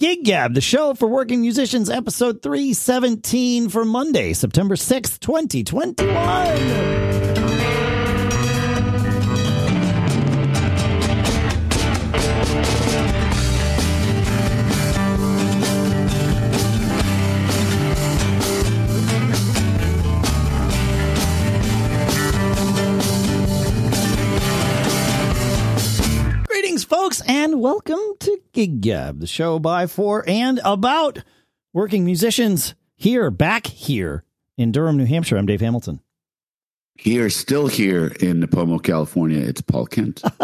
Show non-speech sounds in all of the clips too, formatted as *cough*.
Gig Gab, the show for working musicians, episode 317 for Monday, September 6th, 2021. And welcome to Gig Gab, the show by, for, and about working musicians here, back here in Durham, New Hampshire. I'm Dave Hamilton. Here, still here in Nipomo, California, it's Paul Kent. *laughs*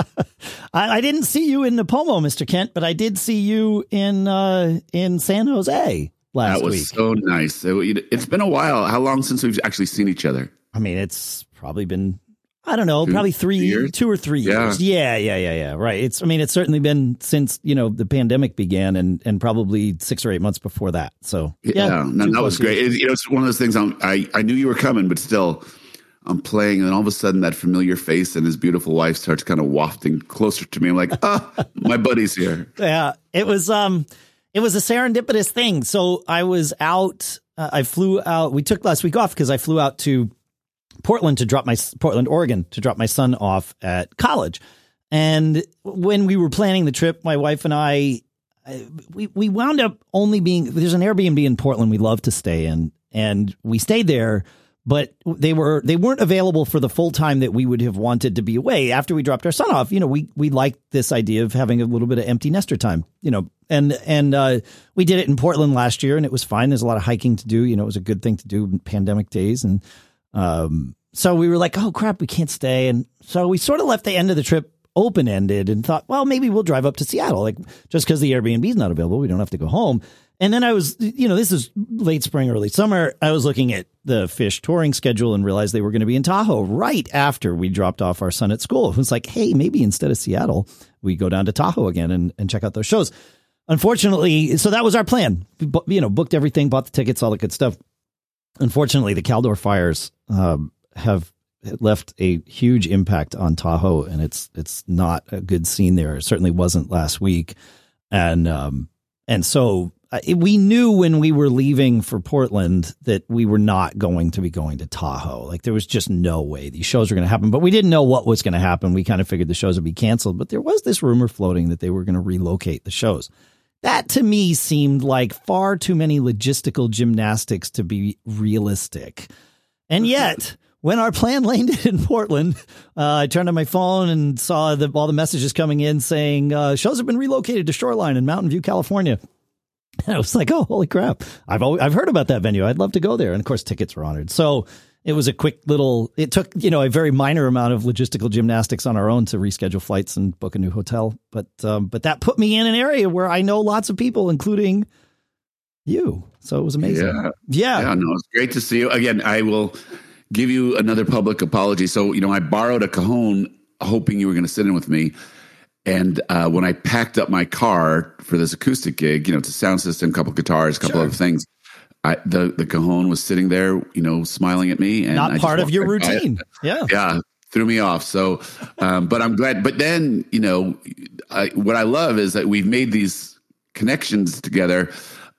I, I didn't see you in Nipomo, Mr. Kent, but I did see you in uh, in San Jose last week. that was week. so nice. It, it's been a while. How long since we've actually seen each other? I mean, it's probably been I don't know, Two- probably three, two years? two or three Yeah. years. Yeah, yeah, yeah, yeah. Right. It's. I mean, it's certainly been since you know the pandemic began, and and probably six or eight months before that. So Yeah, no, that was great. It, you know, it's one of those things. I'm, I I knew you were coming, but still, I'm playing, and all of a sudden, that familiar face and his beautiful wife starts kind of wafting closer to me. I'm like, ah, *laughs* my buddy's here. Yeah, it was um it was a serendipitous thing. So I was out uh, I flew out we took last week off because I flew out to Portland to drop my Portland, Oregon to drop my son off at college. And when we were planning the trip, my wife and I we we wound up only being there's an Airbnb in Portland we love to stay in and we stayed there but they were they weren't available for the full time that we would have wanted to be away. After we dropped our son off you know we we liked this idea of having a little bit of empty nester time you know and and uh, we did it in Portland last year and it was fine. There's a lot of hiking to do. You know it was a good thing to do in pandemic days and um so we were like oh crap we can't stay and so we sort of left the end of the trip open ended and thought well maybe we'll drive up to Seattle like just because the Airbnb is not available we don't have to go home and then I was, you know, this is late spring, early summer. I was looking at the Phish touring schedule and realized they were going to be in Tahoe right after we dropped off our son at school. It was like, hey, maybe instead of Seattle, we go down to Tahoe again and, and check out those shows. Unfortunately, so that was our plan. You know, booked everything, bought the tickets, all the good stuff. Unfortunately, the Caldor fires um, have left a huge impact on Tahoe, and it's it's not a good scene there. It certainly wasn't last week, and um, and so uh, we knew when we were leaving for Portland that we were not going to be going to Tahoe. Like there was just no way these shows were going to happen. But we didn't know what was going to happen. We kind of figured the shows would be canceled. But there was this rumor floating that they were going to relocate the shows. That to me seemed like far too many logistical gymnastics to be realistic. And yet, when our plan *laughs* landed in Portland, uh, I turned on my phone and saw the, all the messages coming in saying uh, shows have been relocated to Shoreline in Mountain View, California. *laughs* And I was like, oh, holy crap. I've always, I've heard about that venue. I'd love to go there. And of course, tickets were honored. So it was a quick little, it took, you know, a very minor amount of logistical gymnastics on our own to reschedule flights and book a new hotel. But, um, but that put me in an area where I know lots of people, including you. So it was amazing. Yeah. Yeah. Yeah, no, it's great to see you again. I will give you another public apology. So, you know, I borrowed a cajon hoping you were going to sit in with me. And uh, when I packed up my car for this acoustic gig, you know, it's a sound system, a couple guitars, a couple Sure. other things. I, the the cajon was sitting there, you know, smiling at me, and Not just part of your routine. Yeah. yeah threw me off so um, but i'm glad but then you know I, what i love is that we've made these connections together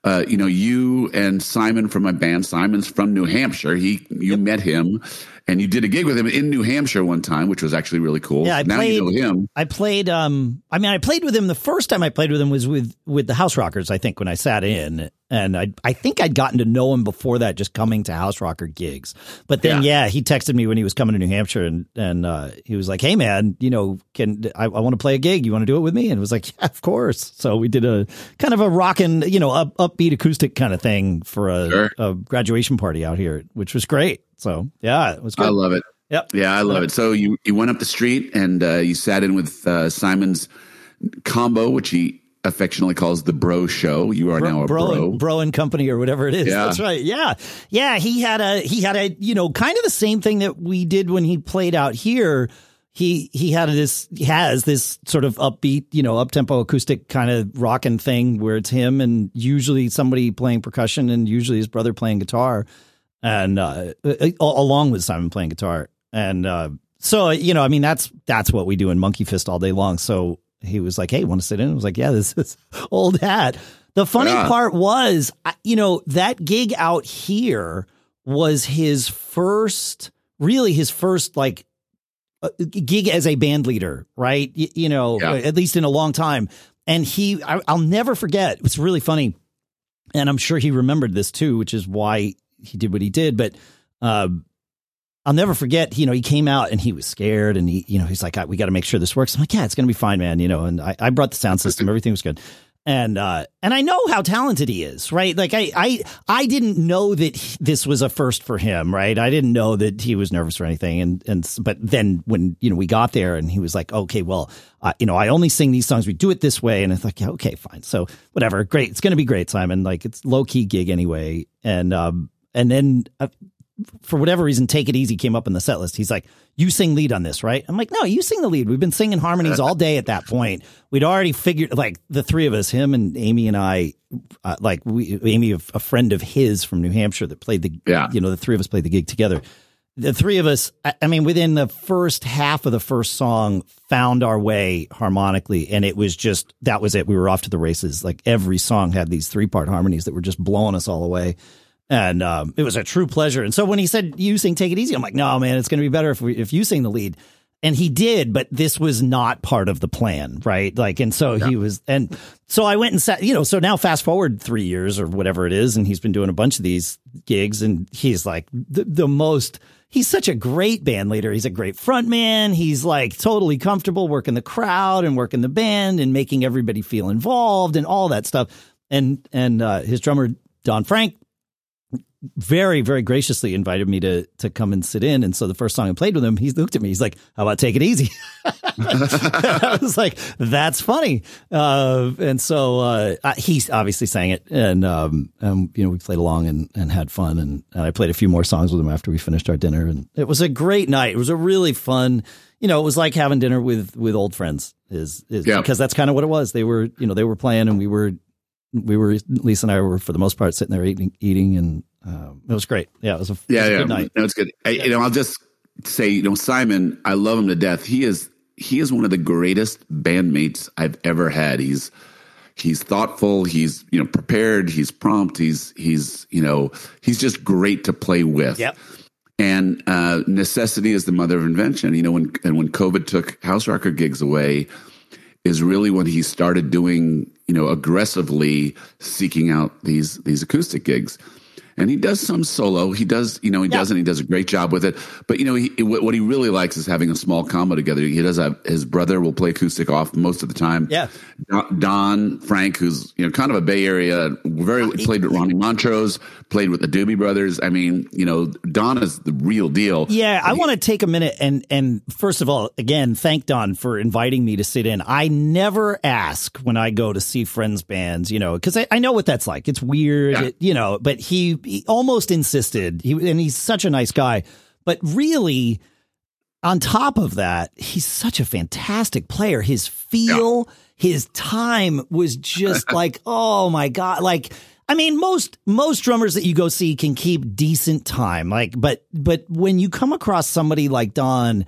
uh, you know you and simon from my band simon's from new hampshire. He you met him and you did a gig with him in new hampshire one time which was actually really cool Yeah, I now you know played- him I played. Um, I mean, I played with him. The first time I played with him was with with the House Rockers. I think when I sat in, and I I think I'd gotten to know him before that, just coming to House Rocker gigs. But then, yeah, he texted me when he was coming to New Hampshire, and and uh, he was like, "Hey, man, you know, can I, I want to play a gig? You want to do it with me?" And it was like, "Yeah, of course." So we did a kind of a rockin', you know, up, upbeat acoustic kind of thing for a, Sure. a graduation party out here, which was great. So yeah, it was Good. i love it Yep. yeah i love it so you you went up the street and uh, you sat in with uh, simon's combo which he affectionately calls the bro show you are now a bro, bro, bro and company or whatever it is. Yeah. That's right. Yeah. Yeah. He had a, he had a, you know, kind of the same thing that we did when he played out here. He, he had this, he has this sort of upbeat, you know, up tempo acoustic kind of rocking thing where it's him and usually somebody playing percussion and usually his brother playing guitar and, uh, along with Simon playing guitar. And, uh, so, you know, I mean, that's, that's what we do in Monkey Fist all day long. So he was like, Hey, want to sit in? I was like, Yeah, this is *laughs* old hat. The funny yeah. part was, you know, that gig out here was his first, really his first like uh, gig as a band leader, right? You, you know, yeah. at least in a long time. And he, I, will never forget. It's really funny, and I'm sure he remembered this too, which is why he did what he did. But uh, I'll never forget. You know, he came out and he was scared, and he, you know, he's like, "We got to make sure this works." I'm like, "Yeah, it's going to be fine, man." You know, and I, I brought the sound *laughs* system. Everything was good and uh and I know how talented he is, right? Like I I I didn't know that he, this was a first for him, right? I didn't know that he was nervous or anything, and and but then when you know we got there and he was like, okay, well, uh, you know, I only sing these songs. We do it this way, and it's like, yeah, okay, fine, so whatever, great, it's gonna be great, Simon. Like it's low key gig anyway, and um and then uh, for whatever reason, Take It Easy came up in the set list. He's like, You sing lead on this, right? I'm like, No, you sing the lead. We've been singing harmonies all day at that point. We'd already figured, like, the three of us, him and Amy and I, uh, like, we, Amy, a, a, friend of his from New Hampshire that played the, yeah. you know, the three of us played the gig together. The three of us, I, I mean, within the first half of the first song, found our way harmonically. And it was just, that was it. We were off to the races. Like, every song had these three part harmonies that were just blowing us all away and um, it was a true pleasure. And so when he said you sing "Take It Easy," I'm like, no, man, it's going to be better if we if you sing the lead. And he did, but this was not part of the plan, right? Like, and so yeah. he was, and so I went and sat, you know, so now fast forward three years or whatever it is, and he's been doing a bunch of these gigs, and he's like the, the most. He's such a great band leader. He's a great front man. He's like totally comfortable working the crowd and working the band and making everybody feel involved and all that stuff. And and uh, his drummer Don Frank very, very graciously invited me to to come and sit in. And so the first song I played with him, he looked at me. He's like, "How about take it easy?" *laughs* I *laughs* was like, "That's funny." Uh, and so uh, he obviously sang it, and um, and you know we played along and, and had fun. And, and I played a few more songs with him after we finished our dinner, and it was a great night. It was a really fun. You know, it was like having dinner with with old friends. Is is yeah. because that's kind of what it was. They were, you know, they were playing, and we were we were Lisa and I were for the most part sitting there eating, eating, and um, it was great. Yeah, it was a yeah, was yeah. good night. No, it's good. I, you know, I'll just say, you know, Simon, I love him to death. He is he is one of the greatest bandmates I've ever had. He's he's thoughtful. He's you know prepared. He's prompt. He's he's you know he's just great to play with. Yep. And uh, necessity is the mother of invention. You know, when and when COVID took house rocker gigs away, is really when he started doing you know aggressively seeking out these these acoustic gigs and he does some solo. He does, you know, he yeah. does, and he does a great job with it. But you know, he, what he really likes is having a small combo together. He does have his brother will play acoustic off most of the time. Yeah, Don Frank, who's you know kind of a Bay Area, very played with Ronnie Montrose, played with the Doobie Brothers. I mean, you know, Don is the real deal. Yeah, I want to take a minute and and first of all, again, thank Don for inviting me to sit in. I never ask when I go to see friends bands, you know, because I, I, know what that's like. It's weird, yeah. it, you know. But he, he almost insisted. He and he's such a nice guy, but really. On top of that, he's such a fantastic player. His feel, yeah. his time was just *laughs* like, oh my God. Like, I mean, most most drummers that you go see can keep decent time. Like, but but when you come across somebody like Don,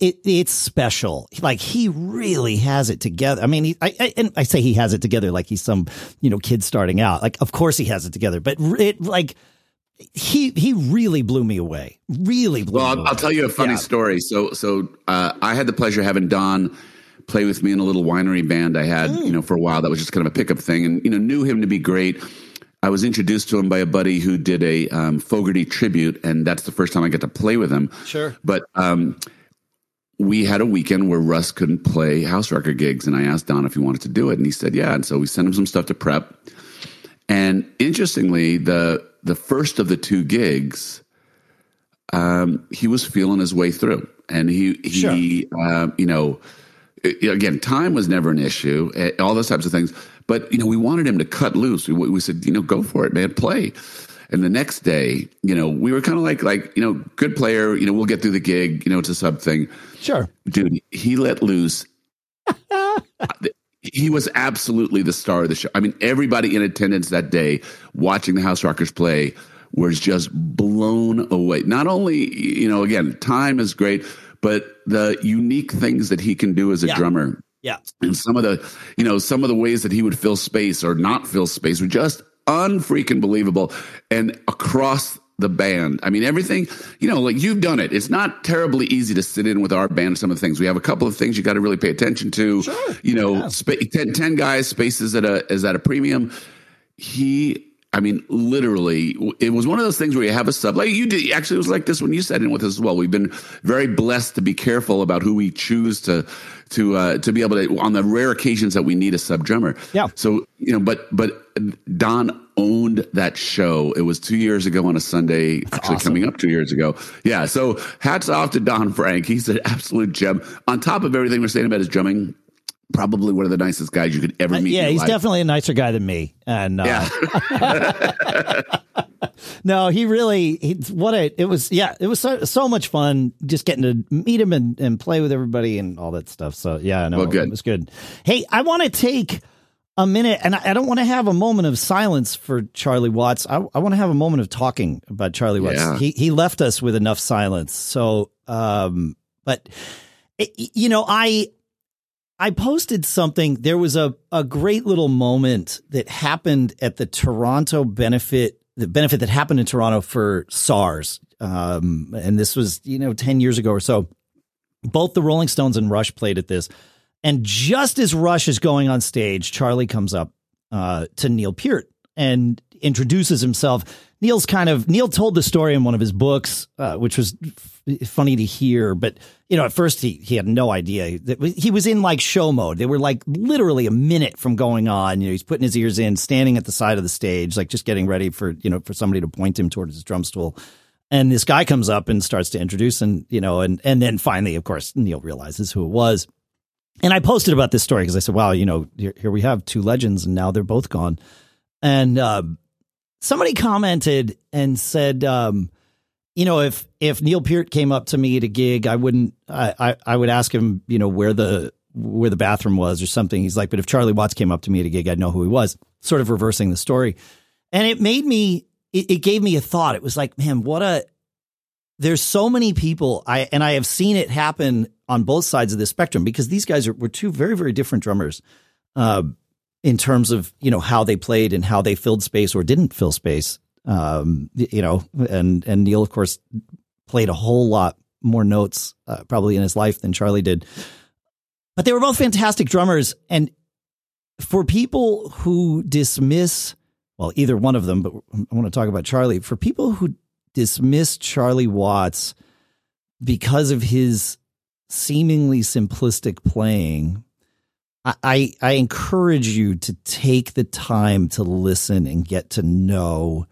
it it's special. Like he really has it together. I mean, he, I, I and I say he has it together like he's some you know kid starting out. Like, of course he has it together, but it like he he really blew me away. Really blew. Well, I'll, I'll, tell you a funny yeah. story. So so uh, I had the pleasure of having Don play with me in a little winery band I had, mm. you know, for a while. That was just kind of a pickup thing, and you know, knew him to be great. I was introduced to him by a buddy who did a um, Fogerty tribute, and that's the first time I got to play with him. Sure, but um, we had a weekend where Russ couldn't play house rocker gigs, and I asked Don if he wanted to do it, and he said yeah. And so we sent him some stuff to prep. And interestingly, the the first of the two gigs, um, he was feeling his way through, and he he sure. uh, you know again, time was never an issue, eh, all those types of things. But, you know, we wanted him to cut loose. We, we said, you know, go for it, man, play. And the next day, you know, we were kind of like, like, you know, good player, you know, we'll get through the gig, you know, it's a sub thing. Sure. Dude, he let loose. *laughs* he was absolutely the star of the show. I mean, everybody in attendance that day watching the House Rockers play was just blown away. Not only, you know, again, time is great, but the unique things that he can do as a yeah. drummer Yeah. And some of the, you know, some of the ways that he would fill space or not fill space were just unfreaking believable. And across the band. I mean, everything, you know, like you've done it. It's not terribly easy to sit in with our band. Some of the things we have a couple of things you got to really pay attention to. Sure. You know, yeah. spa- 10, 10 guys, spaces at a is at a premium. He I mean, literally, it was one of those things where you have a sub. Like you did, actually, it was like this when you sat in with us as well. We've been very blessed to be careful about who we choose to to uh, to be able to on the rare occasions that we need a sub drummer. Yeah. So you know, but but Don owned that show. It was two years ago on a Sunday, That's actually awesome. coming up two years ago. Yeah. So hats off to Don Frank. He's an absolute gem. On top of everything we're saying about his drumming, probably one of the nicest guys you could ever meet. Uh, yeah, he's life. definitely a nicer guy than me. And uh, yeah. *laughs* no, he really he, what a it was. Yeah, it was so, so much fun just getting to meet him and, and play with everybody and all that stuff. So yeah, no, well, good. it was good. Hey, I want to take a minute, and I, I don't want to have a moment of silence for Charlie Watts. I, I want to have a moment of talking about Charlie Watts. Yeah. He he left us with enough silence. So, um, but it, you know, I I posted something. There was a, a great little moment that happened at the Toronto benefit, the benefit that happened in Toronto for SARS. Um, and this was, you know, 10 years ago or so. Both the Rolling Stones and Rush played at this. And just as Rush is going on stage, Charlie comes up uh, to Neil Peart and introduces himself. Neil's kind of Neil told the story in one of his books, uh, which was f- funny to hear. But you know, at first he he had no idea that he was in like show mode. They were like literally a minute from going on. You know, he's putting his ears in, standing at the side of the stage, like just getting ready for you know for somebody to point him towards his drum stool. And this guy comes up and starts to introduce, and you know, and and then finally, of course, Neil realizes who it was. And I posted about this story because I said, "Wow, you know, here, here, we have two legends, and now they're both gone." And uh, somebody commented and said, um, you know, if if Neil Peart came up to me at a gig, I wouldn't. I, I, I would ask him, you know, where the where the bathroom was or something. He's like, but if Charlie Watts came up to me at a gig, I'd know who he was. Sort of reversing the story, and it made me. It, it gave me a thought. It was like, man, what a. There's so many people. I and I have seen it happen on both sides of the spectrum because these guys are were two very very different drummers. Uh, in terms of you know how they played and how they filled space or didn't fill space. Um, you know, and and Neil of course played a whole lot more notes uh, probably in his life than Charlie did. But they were both fantastic drummers, and for people who dismiss, well, either one of them, but I want to talk about Charlie. For people who dismiss Charlie Watts because of his seemingly simplistic playing, I, I encourage you to take the time to listen and get to know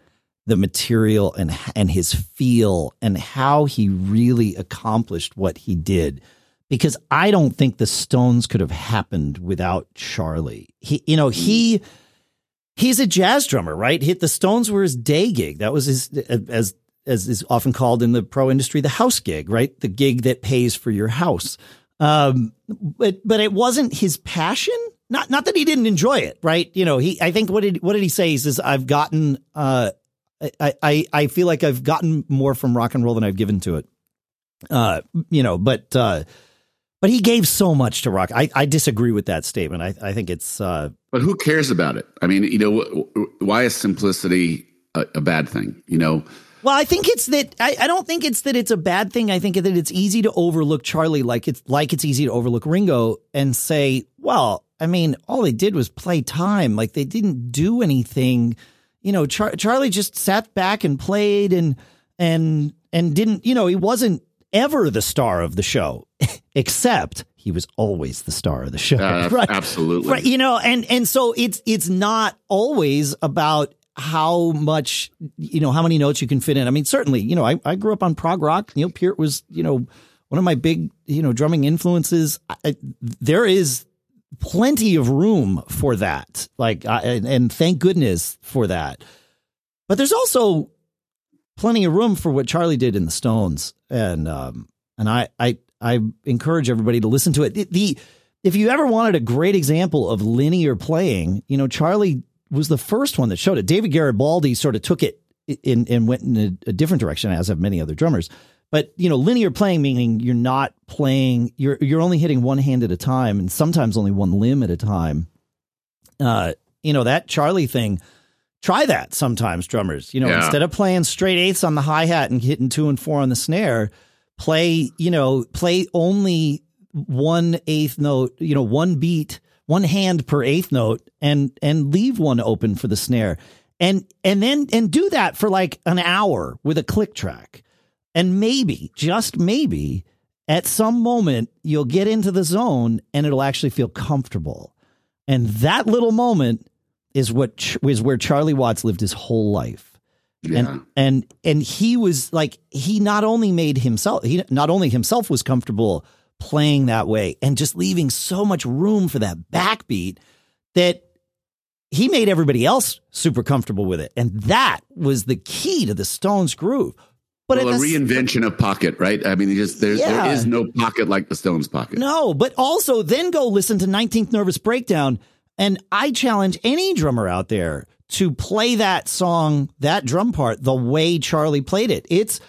the material and and his feel and how he really accomplished what he did because I don't think the Stones could have happened without Charlie. He you know he he's a jazz drummer, right? He, the Stones were his day gig. That was his as as is often called in the pro industry the house gig, right? The gig that pays for your house. Um, but but it wasn't his passion. Not not that he didn't enjoy it, right? You know, he I think what did what did he say? He says I've gotten uh I I I feel like I've gotten more from rock and roll than I've given to it. Uh, you know, but uh but he gave so much to rock. I, I disagree with that statement. I, I think it's. Uh, but who cares about it? I mean, you know, why is simplicity a, a bad thing? You know, well, I think it's that I, I, don't think it's that it's a bad thing. I think that it's easy to overlook Charlie like it's like it's easy to overlook Ringo and say, well, I mean, all they did was play time. Like they didn't do anything. You know, Char- Charlie just sat back and played and and and didn't, you know, he wasn't ever the star of the show, *laughs* except he was always the star of the show. Uh, *laughs* right? Absolutely. Right. You know, and and so it's it's not always about how much you know how many notes you can fit in. I mean, certainly, you know, I, I grew up on prog rock. Neil Peart was, you know, one of my big, you know, drumming influences. I, there is plenty of room for that. Like, I, and, and thank goodness for that. But there's also plenty of room for what Charlie did in the Stones, and um, and I I I encourage everybody to listen to it. The, the if you ever wanted a great example of linear playing, you know, Charlie was the first one that showed it. David Garibaldi sort of took it in and went in a, a different direction, as have many other drummers. But you know, linear playing meaning you're not playing. You're you're only hitting one hand at a time, and sometimes only one limb at a time. Uh, you know that Charlie thing. Try that sometimes, drummers. You know, Yeah. instead of playing straight eighths on the hi hat and hitting two and four on the snare, play. You know, play only one eighth note. You know, one beat, one hand per eighth note, and and leave one open for the snare, and and then and do that for like an hour with a click track. And maybe, just maybe, at some moment, you'll get into the zone and it'll actually feel comfortable. And that little moment is what is where Charlie Watts lived his whole life. Yeah. And and and he was like he not only made himself he not only himself was comfortable playing that way and just leaving so much room for that backbeat that he made everybody else super comfortable with it. And that was the key to the Stones groove. But well, a the reinvention of pocket, right? I mean, just there, Yeah. there is no pocket like the Stones pocket. No, but also then go listen to 19th Nervous Breakdown. And I challenge any drummer out there to play that song, that drum part, the way Charlie played it. It's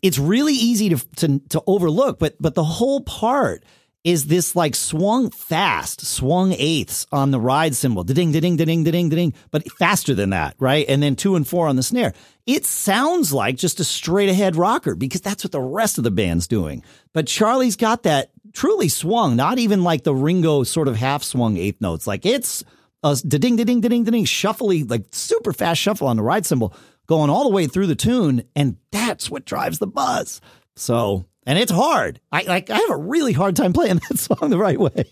it's really easy to to, to overlook, but but the whole part is this like swung fast, swung eighths on the ride cymbal, ding, ding, ding, ding, ding, ding, but faster than that, right? And then two and four on the snare. It sounds like just a straight ahead rocker because that's what the rest of the band's doing. But Charlie's got that truly swung, not even like the Ringo sort of half swung eighth notes. Like it's a ding, ding, ding, ding, ding, shuffly, like super fast shuffle on the ride cymbal going all the way through the tune. And that's what drives the buzz. So, and it's hard. I like, I have a really hard time playing *laughs* that song the right way.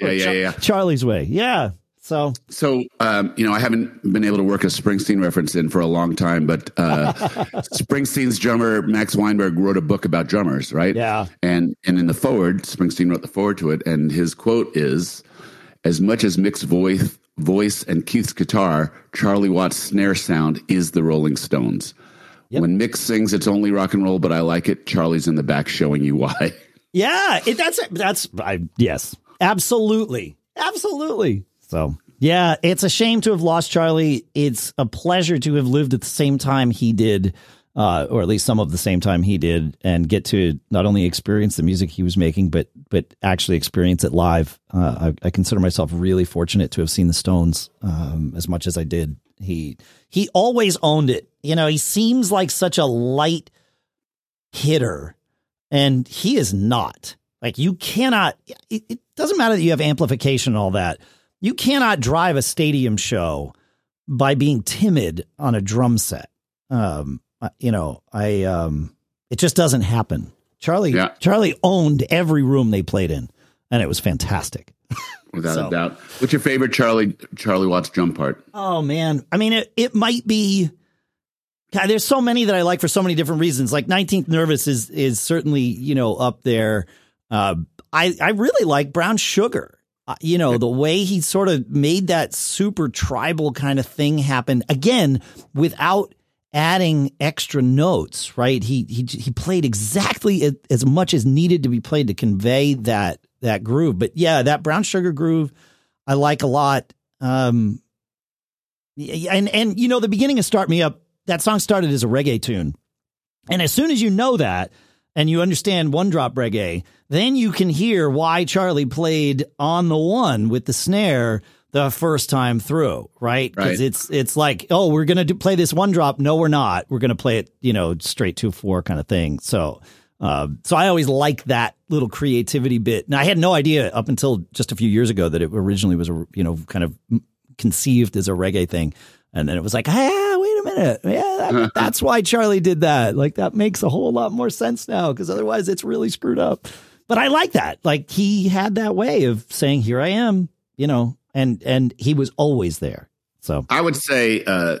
Yeah, yeah, Char- yeah. Charlie's way. Yeah. So, So, um, you know, I haven't been able to work a Springsteen reference in for a long time, but uh, *laughs* Springsteen's drummer Max Weinberg wrote a book about drummers, right? Yeah. And and in the forward, Springsteen wrote the forward to it, and his quote is, "As much as Mick's voice, voice and Keith's guitar, Charlie Watts' snare sound is the Rolling Stones." When Mick sings, it's only rock and roll, but I like it. Charlie's in the back showing you why. *laughs* yeah, it, that's, that's, I, yes, absolutely. Absolutely. So, yeah, it's a shame to have lost Charlie. It's a pleasure to have lived at the same time he did, uh, or at least some of the same time he did, and get to not only experience the music he was making, but but actually experience it live. Uh, I, I consider myself really fortunate to have seen the Stones um, as much as I did. He he always owned it. You know, he seems like such a light hitter, and he is not. Like you cannot. It, it doesn't matter that you have amplification and all that. You cannot drive a stadium show by being timid on a drum set. Um, you know, I um, it just doesn't happen. Charlie, Yeah. Charlie owned every room they played in, and it was fantastic. *laughs* Without So- a doubt. What's your favorite Charlie Charlie Watts drum part? Oh man, I mean, it it might be. God, there's so many that I like for so many different reasons. Like 19th Nervous is is certainly you know up there. Uh, I I really like Brown Sugar. Uh, you know the way he sort of made that super tribal kind of thing happen again without adding extra notes. Right? He he he played exactly as much as needed to be played to convey that that groove. But yeah, that Brown Sugar groove I like a lot. Um, and and you know the beginning of Start Me Up, that song started as a reggae tune, and as soon as you know that and you understand one drop reggae, then you can hear why Charlie played on the one with the snare the first time through, right? Because Right. it's it's like, oh, we're gonna do, play this one drop. No, we're not. We're gonna play it, you know, straight two four kind of thing. So. Uh, so I always like that little creativity bit, and I had no idea up until just a few years ago that it originally was a you know kind of conceived as a reggae thing. And then it was like, ah, wait a minute. Yeah, that, *laughs* that's why Charlie did that. Like, that makes a whole lot more sense now because otherwise it's really screwed up. But I like that. Like, he had that way of saying, here I am, you know, and, and he was always there. So, I would say, uh,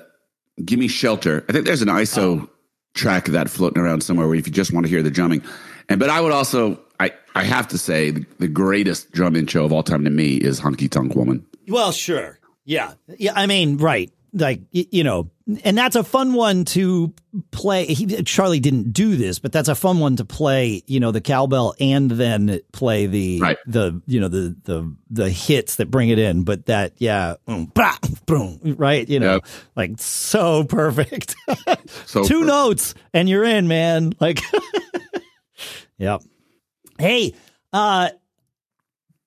"Give Me Shelter." I think there's an ISO track of that floating around somewhere where if you just want to hear the drumming, and but I would also, I I have to say, the, the greatest drum intro of all time to me is "Honky Tonk Woman." well, sure. Yeah. Yeah. I mean, right. Like, you know, and that's a fun one to play. He, Charlie didn't do this, but that's a fun one to play, you know, the cowbell and then play the, Right. the, you know, the, the, the hits that bring it in. But that, yeah, right. You know, Yep. like so perfect. *laughs* So Two notes and you're in, man. Like, *laughs* Yep. Hey, uh,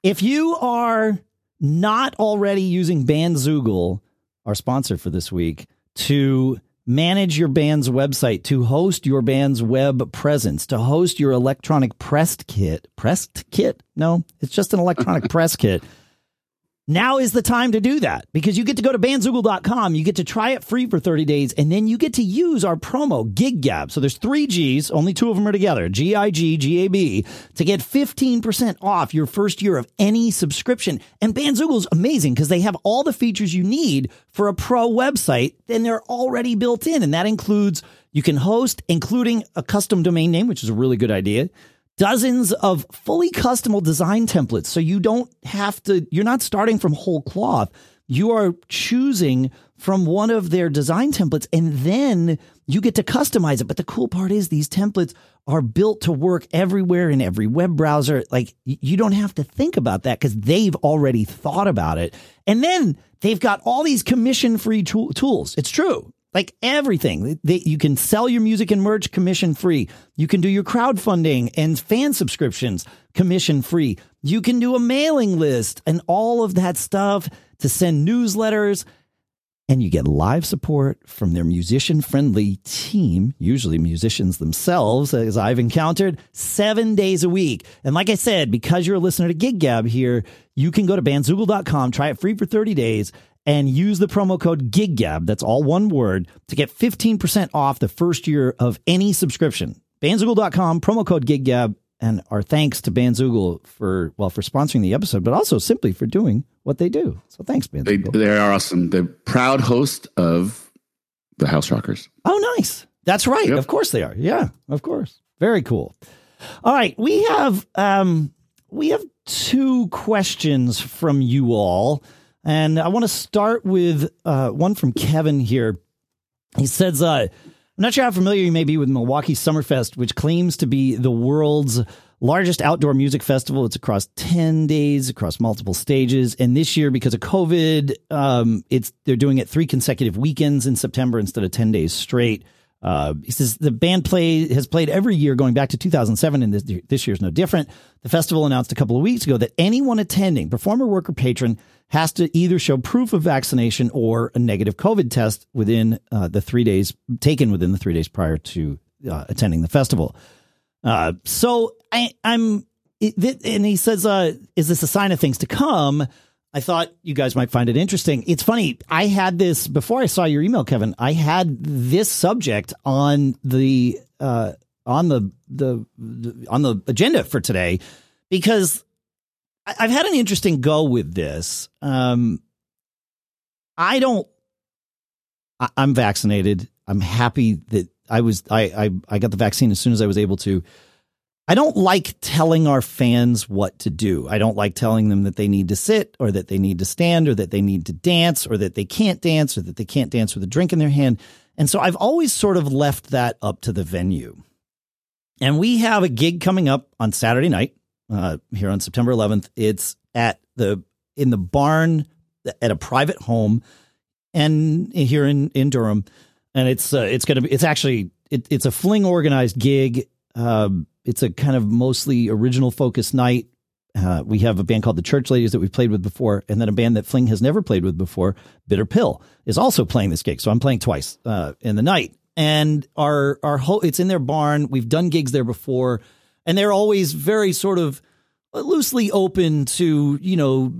if you are not already using Bandzoogle, our sponsor for this week, to manage your band's website, to host your band's web presence, to host your electronic pressed kit, pressed kit? No, it's just an electronic *laughs* press kit. Now is the time to do that because you get to go to bandzoogle.com. You get to try it free for 30 days and then you get to use our promo Gig Gab. So there's three G's, only two of them are together, G-I-G, G-A-B, to get 15% off your first year of any subscription. And Bandzoogle's amazing because they have all the features you need for a pro website and they're already built in. And that includes you can host, including a custom domain name, which is a really good idea dozens of fully customable design templates. So you don't have to, you're not starting from whole cloth. You are choosing from one of their design templates and then you get to customize it. But the cool part is these templates are built to work everywhere in every web browser. Like you don't have to think about that because they've already thought about it. And then they've got all these commission free tools. It's true like everything. They, you can sell your music and merch commission free. You can do your crowdfunding and fan subscriptions commission free. You can do a mailing list and all of that stuff to send newsletters. And you get live support from their musician friendly team, usually musicians themselves, as I've encountered, seven days a week. And like I said, because you're a listener to GigGab here, you can go to bandzoogle.com, try it free for 30 days, and use the promo code GigGab, that's all one word, to get 15% off the first year of any subscription. Bandzoogle.com, promo code GigGab, and our thanks to Bandzoogle for, well, for sponsoring the episode, but also simply for doing what they do. So thanks, Bandzoogle. They, they are awesome. The proud host of the House Rockers. Oh, nice. That's right. Yep. Of course they are. Yeah, of course. Very cool. All right. We have, um, we have two questions from you all. And I want to start with uh, one from Kevin here. He says, uh, I'm not sure how familiar you may be with Milwaukee Summerfest, which claims to be the world's largest outdoor music festival. It's across 10 days, across multiple stages. And this year, because of COVID, um, it's they're doing it three consecutive weekends in September instead of 10 days straight. Uh, he says the band play has played every year going back to 2007, and this, this year is no different. The festival announced a couple of weeks ago that anyone attending, performer, worker, patron, has to either show proof of vaccination or a negative COVID test within uh, the three days taken within the three days prior to uh, attending the festival. Uh, so I, am and he says, uh, "Is this a sign of things to come?" I thought you guys might find it interesting. It's funny. I had this before I saw your email, Kevin. I had this subject on the uh, on the, the, the on the agenda for today because I've had an interesting go with this. Um, I don't. I, I'm vaccinated. I'm happy that I was. I, I I got the vaccine as soon as I was able to. I don't like telling our fans what to do. I don't like telling them that they need to sit or that they need to stand or that they need to dance or that they can't dance or that they can't dance with a drink in their hand. And so I've always sort of left that up to the venue. And we have a gig coming up on Saturday night uh, here on September 11th. It's at the in the barn at a private home and here in in Durham. And it's uh, it's going to be it's actually it, it's a fling organized gig. Um, it's a kind of mostly original focus night. Uh, we have a band called the Church Ladies that we've played with before, and then a band that Fling has never played with before, Bitter Pill, is also playing this gig. So I'm playing twice uh, in the night, and our our it's in their barn. We've done gigs there before, and they're always very sort of loosely open to you know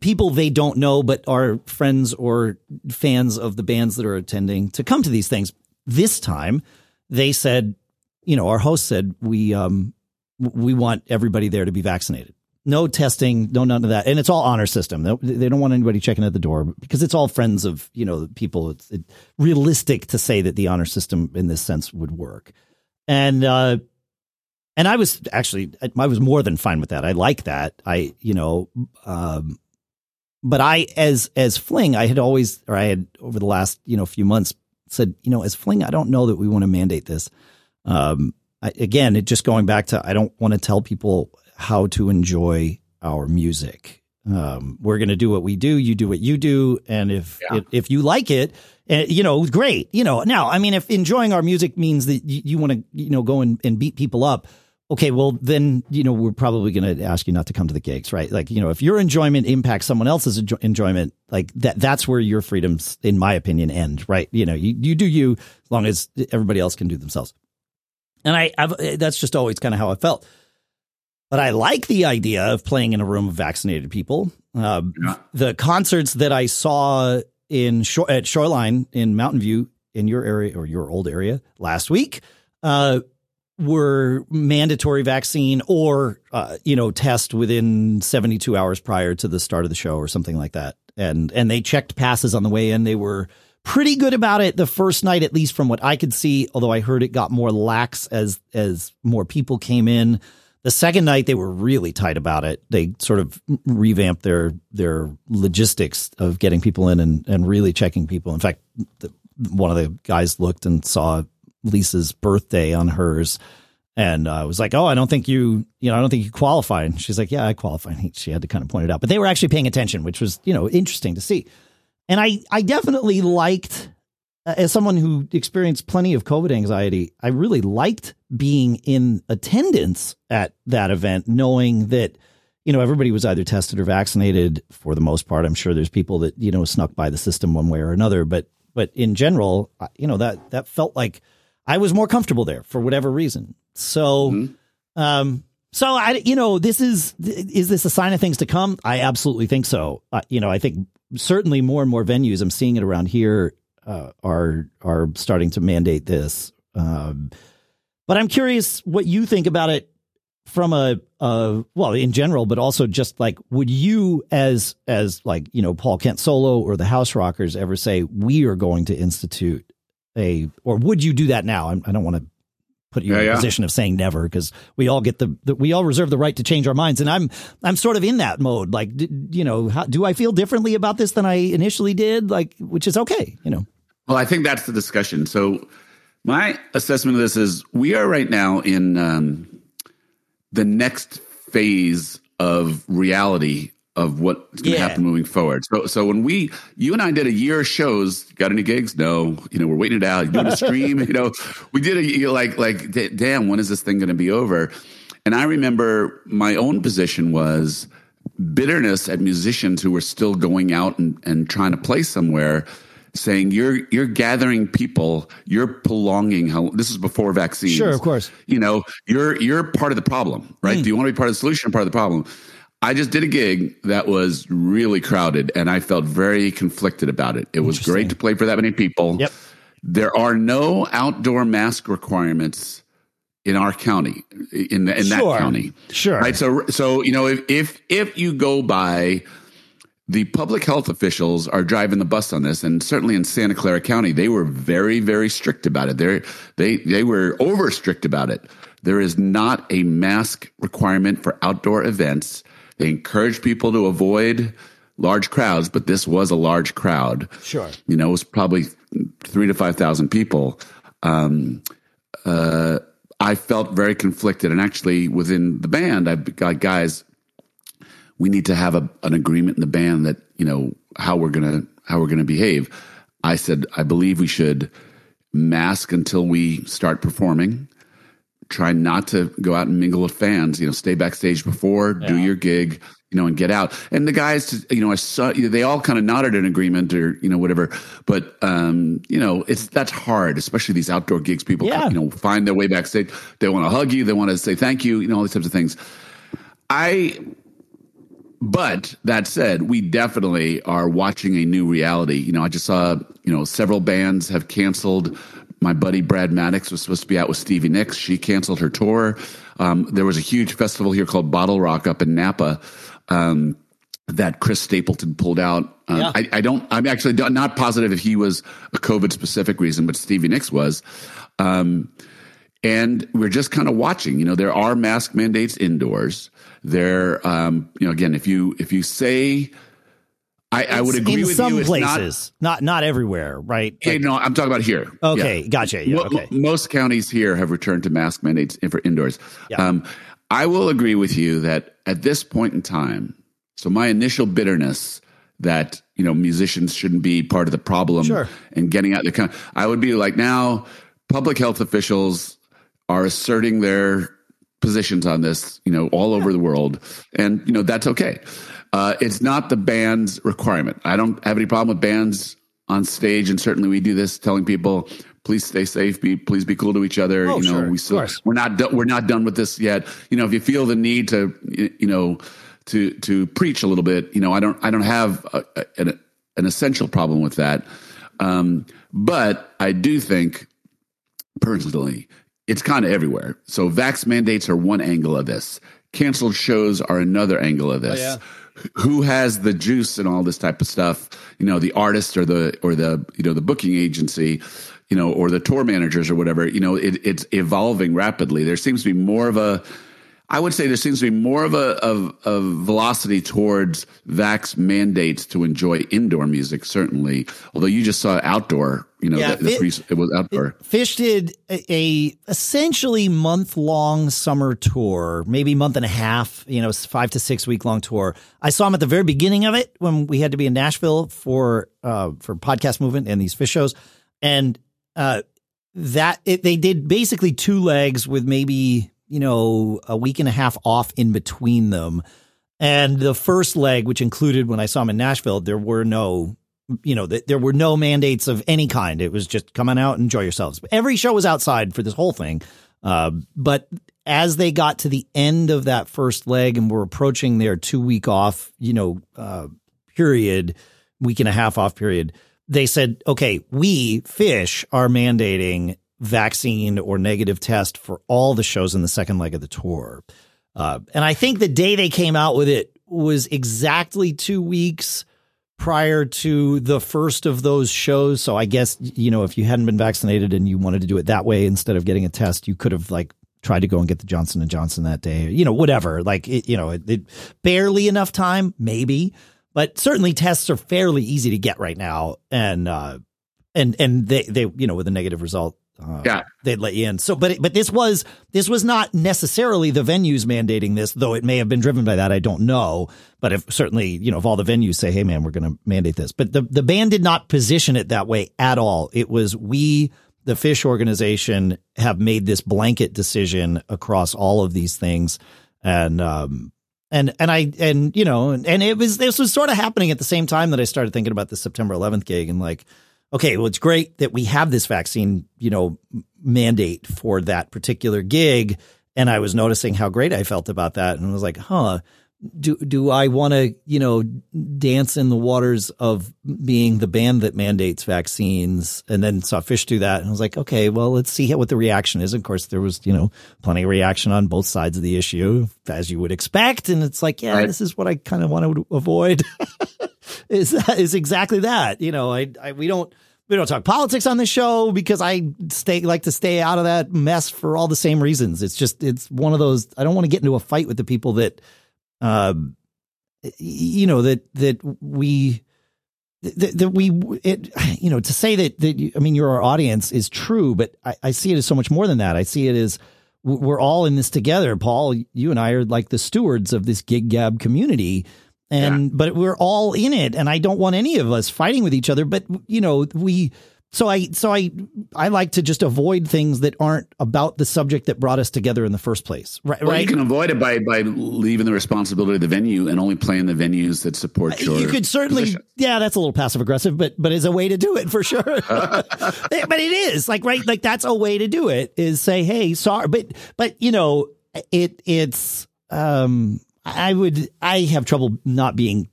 people they don't know but are friends or fans of the bands that are attending to come to these things. This time, they said you know, our host said we um we want everybody there to be vaccinated. No testing, no none of that, and it's all honor system. They don't want anybody checking at the door because it's all friends of you know people. It's it, realistic to say that the honor system in this sense would work, and uh, and I was actually I was more than fine with that. I like that. I you know, um, but I as as Fling, I had always or I had over the last you know few months said you know as Fling, I don't know that we want to mandate this um, I, again, it just going back to I don't want to tell people how to enjoy our music. Um, we're going to do what we do. You do what you do, and if yeah. if, if, you like it, uh, you know, great. You know, now I mean, if enjoying our music means that you, you want to, you know, go and, and beat people up, okay, well then you know we're probably going to ask you not to come to the gigs, right? Like you know, if your enjoyment impacts someone else's enjoyment, like that, that's where your freedoms, in my opinion, end, right? You know, you you do you as long as everybody else can do themselves. And I, I've, that's just always kind of how I felt. But I like the idea of playing in a room of vaccinated people. Uh, yeah. The concerts that I saw in at Shoreline in Mountain View in your area or your old area last week uh, were mandatory vaccine or uh, you know test within 72 hours prior to the start of the show or something like that. And and they checked passes on the way in. They were pretty good about it the first night, at least from what I could see. Although I heard it got more lax as as more people came in. The second night they were really tight about it. They sort of revamped their their logistics of getting people in and, and really checking people. In fact, the, one of the guys looked and saw Lisa's birthday on hers and uh, was like, "Oh, I don't think you, you know, I don't think you qualify." And she's like, "Yeah, I qualify." And she had to kind of point it out, but they were actually paying attention, which was, you know, interesting to see. And I, I definitely liked as someone who experienced plenty of COVID anxiety, I really liked being in attendance at that event, knowing that, you know, everybody was either tested or vaccinated for the most part. I'm sure there's people that, you know, snuck by the system one way or another, but, but in general, you know, that, that felt like I was more comfortable there for whatever reason. So, mm-hmm. um, so I, you know, this is, is this a sign of things to come? I absolutely think so. Uh, you know, I think certainly more and more venues, I'm seeing it around here uh, are are starting to mandate this. Um, but I'm curious what you think about it from a, a well in general, but also just like would you as as like you know Paul Kent Solo or the House Rockers ever say we are going to institute a or would you do that now? I, I don't want to put you yeah, in a yeah. position of saying never because we all get the, the, we all reserve the right to change our minds and i'm i'm sort of in that mode like d- you know how, do i feel differently about this than i initially did like which is okay you know well, I think that's the discussion. So, my assessment of this is we are right now in um, the next phase of reality of what's going to yeah. happen moving forward. So, so when we, you and I did a year of shows, got any gigs? No, you know, we're waiting it out. You doing a stream, *laughs* you know, we did a you know, like, like, damn, when is this thing going to be over? And I remember my own position was bitterness at musicians who were still going out and, and trying to play somewhere saying you're you're gathering people, you're prolonging how this is before vaccines. Sure, of course. You know, you're you're part of the problem, right? Mm. Do you want to be part of the solution or part of the problem? I just did a gig that was really crowded and I felt very conflicted about it. It was great to play for that many people. Yep. There are no outdoor mask requirements in our county in the, in sure. that county. Sure. Right. So so you know if if if you go by the public health officials are driving the bus on this, and certainly in Santa Clara County, they were very, very strict about it. They they they were over strict about it. There is not a mask requirement for outdoor events. They encourage people to avoid large crowds, but this was a large crowd. Sure, you know, it was probably three to five thousand people. Um, uh, I felt very conflicted, and actually within the band, I've got guys we need to have a, an agreement in the band that you know how we're gonna how we're gonna behave. I said I believe we should mask until we start performing. Try not to go out and mingle with fans. You know, stay backstage before, yeah. do your gig, you know, and get out. And the guys, you know, I saw they all kind of nodded in agreement or you know whatever. But um, you know, it's that's hard, especially these outdoor gigs. People, yeah. you know, find their way backstage. They want to hug you. They want to say thank you. You know, all these types of things. I but that said, we definitely are watching a new reality. You know, I just saw, you know, several bands have canceled. My buddy Brad Maddox was supposed to be out with Stevie Nicks. She canceled her tour. Um, there was a huge festival here called Bottle Rock up in Napa. Um, that Chris Stapleton pulled out. Uh, yeah. I, I, don't. I'm actually not positive if he was a COVID specific reason, but Stevie Nicks was. Um, and we're just kind of watching. You know, there are mask mandates indoors. There, um, you know, again, if you if you say, I, I would agree in with some you, places, not, not not everywhere, right? Like, no, I'm talking about here. Okay, yeah. gotcha. Yeah, okay. Most counties here have returned to mask mandates for indoors. Yeah. Um, I will agree with you that at this point in time, So my initial bitterness that you know musicians shouldn't be part of the problem Sure. and getting out the I would be like now public health officials are asserting their positions on this, you know, all over the world, and you know that's okay. Uh, it's not the band's requirement. I don't have any problem with bands on stage, and certainly we do this, telling people, please stay safe, be please be cool to each other. Oh, you know, sure, we of still course. we're not do- we're not done with this yet. You know, if you feel the need to, you know, to to preach a little bit, you know, I don't I don't have a, a- an an essential problem with that, um, but I do think personally, it's kind of everywhere. So vax mandates are one angle of this. Canceled shows are another angle of this. yeah. Who has the juice and all this type of stuff? You know, the artist or the or the you know the booking agency, you know, or the tour managers or whatever. You know, it, it's evolving rapidly. There seems to be more of a I would say there seems to be more of a of, of velocity towards vax mandates to enjoy indoor music, certainly. Although you just saw outdoor, you know, Yeah, this it- it was outdoor. Phish did a, a essentially month long summer tour, maybe month and a half, you know, five to six week long tour. I saw him at the very beginning of it when we had to be in Nashville for uh, for podcast movement and these Phish shows, and uh, that it, they did basically two legs with maybe you know a week and a half off in between them. And the first leg, which included when I saw him in Nashville, there were no, you know, th- there were no mandates of any kind. It was just come on out enjoy yourselves. Every show was outside for this whole thing. Uh, but as they got to the end of that first leg and were approaching their two week off, you know, uh, period, week and a half off period, they said, okay, we Phish are mandating vaccine or negative test for all the shows in the second leg of the tour. Uh, and I think the day they came out with it was exactly two weeks prior to the first of those shows. So I guess, you know, if you hadn't been vaccinated and you wanted to do it that way instead of getting a test, you could have like tried to go and get the Johnson and Johnson that day, you know, whatever. Like, it, you know, it, it barely enough time, maybe, but certainly tests are fairly easy to get right now. And, uh, and, and they, they, you know, with a negative result, uh, Yeah. they'd let you in. So, but but this was this was not necessarily the venues mandating this, though it may have been driven by that. I don't know, but if certainly you know if all the venues say, "Hey, man, we're going to mandate this," but the the band did not position it that way at all. It was we, the Phish organization, have made this blanket decision across all of these things, and um. And and I and you know and, and it was this was sort of happening at the same time that I started thinking about the September 11th gig and like okay, well, it's great that we have this vaccine, you know, mandate for that particular gig. And I was noticing how great I felt about that. And I was like, huh, do, do I want to, you know, dance in the waters of being the band that mandates vaccines? And then saw Phish do that. And I was like, okay, well, let's see what the reaction is. Of course, there was, you know, plenty of reaction on both sides of the issue, as you would expect. And it's like, yeah, Right. this is what I kind of want to avoid. *laughs* *laughs* is that is exactly that. You know, I, I we don't we don't talk politics on the show because I stay like to stay out of that mess for all the same reasons. It's just it's one of those I don't want to get into a fight with the people that um you know that that we that, that we it you know to say that that I mean your audience is true, but I, I see it as so much more than that. I see it as we're all in this together. Paul, you and I are like the stewards of this gig gab community. And but we're all in it, and I don't want any of us fighting with each other. But you know, we so I so I I like to just avoid things that aren't about the subject that brought us together in the first place. Right? Well, right? you can avoid it by by leaving the responsibility of the venue and only playing the venues that support your. you could certainly position. yeah that's a little passive aggressive but but is a way to do it for sure *laughs* *laughs* but it is like right like that's a way to do it is say hey sorry but but you know it it's um i would i have trouble not being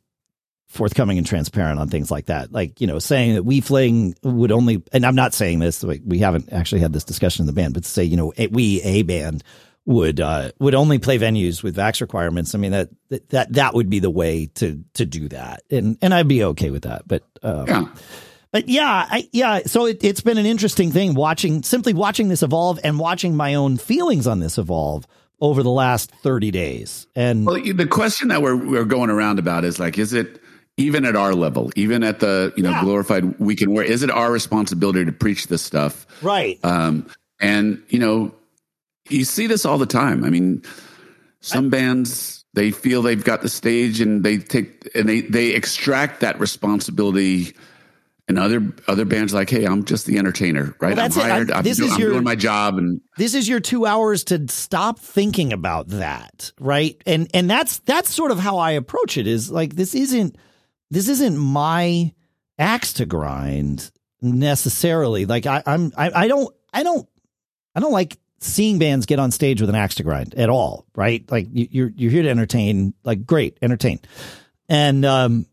forthcoming and transparent on things like that like you know saying that we fling would only and i'm not saying this like, we haven't actually had this discussion in the band but to say you know we a band would uh would only play venues with vax requirements i mean that that that, that would be the way to to do that and and i'd be okay with that but um, Yeah. but yeah, I, yeah. So it, it's been an interesting thing watching, simply watching this evolve and watching my own feelings on this evolve over the last 30 days. And Well, the question that we're we're going around about is like, is it even at our level, even at the you know Yeah. glorified weekend, where is it our responsibility to preach this stuff? right. Um, and you know, you see this all the time. I mean, some bands they feel they've got the stage and they take and they they extract that responsibility and other other bands like hey i'm just the entertainer right? Well, i'm hired. I'm, this do- is I'm your- doing my job and this is your two hours to stop thinking about that right? And and that's that's sort of how i approach it is like this isn't this isn't my axe to grind necessarily. Like i i'm i, I don't i don't i don't like seeing bands get on stage with an axe to grind at all right? Like you, you're you're here to entertain like great entertain. And um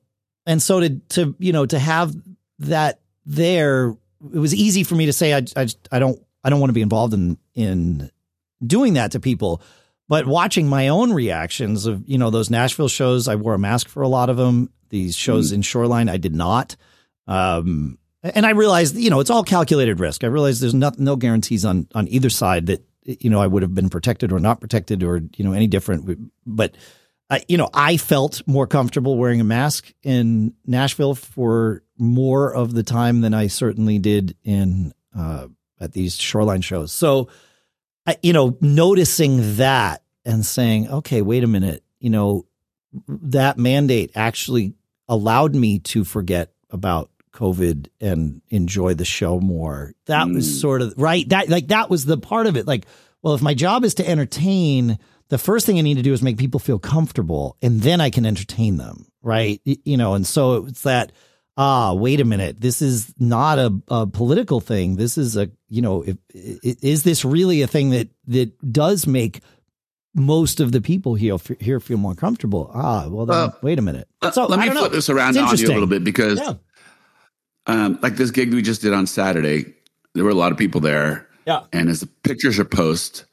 and so to to you know to have that there it was easy for me to say I I, I don't I don't want to be involved in in doing that to people. But watching my own reactions of you know those Nashville shows I wore a mask for a lot of them these shows in Shoreline I did not. Um and I realized you know it's all calculated risk. I realized there's not no guarantees on on either side that you know I would have been protected or not protected or you know any different. But I, you know, I felt more comfortable wearing a mask in Nashville for more of the time than I certainly did in uh, at these shoreline shows. So, I, you know, noticing that and saying, okay, wait a minute, you know, that mandate actually allowed me to forget about COVID and enjoy the show more. That was Mm. sort of right. That like that was the part of it. Like, well, if my job is to entertain, the first thing I need to do is make people feel comfortable, and then I can entertain them, right? You know, and so it's that. Ah, wait a minute. This is not a, a political thing. This is a, you know, if, is this really a thing that that does make most of the people here here feel more comfortable? Ah, well, then, Well, wait a minute. Uh, So let me flip know. this around on you a little bit because Yeah, um, like this gig we just did on saturday there were a lot of people there yeah. and as the pictures are post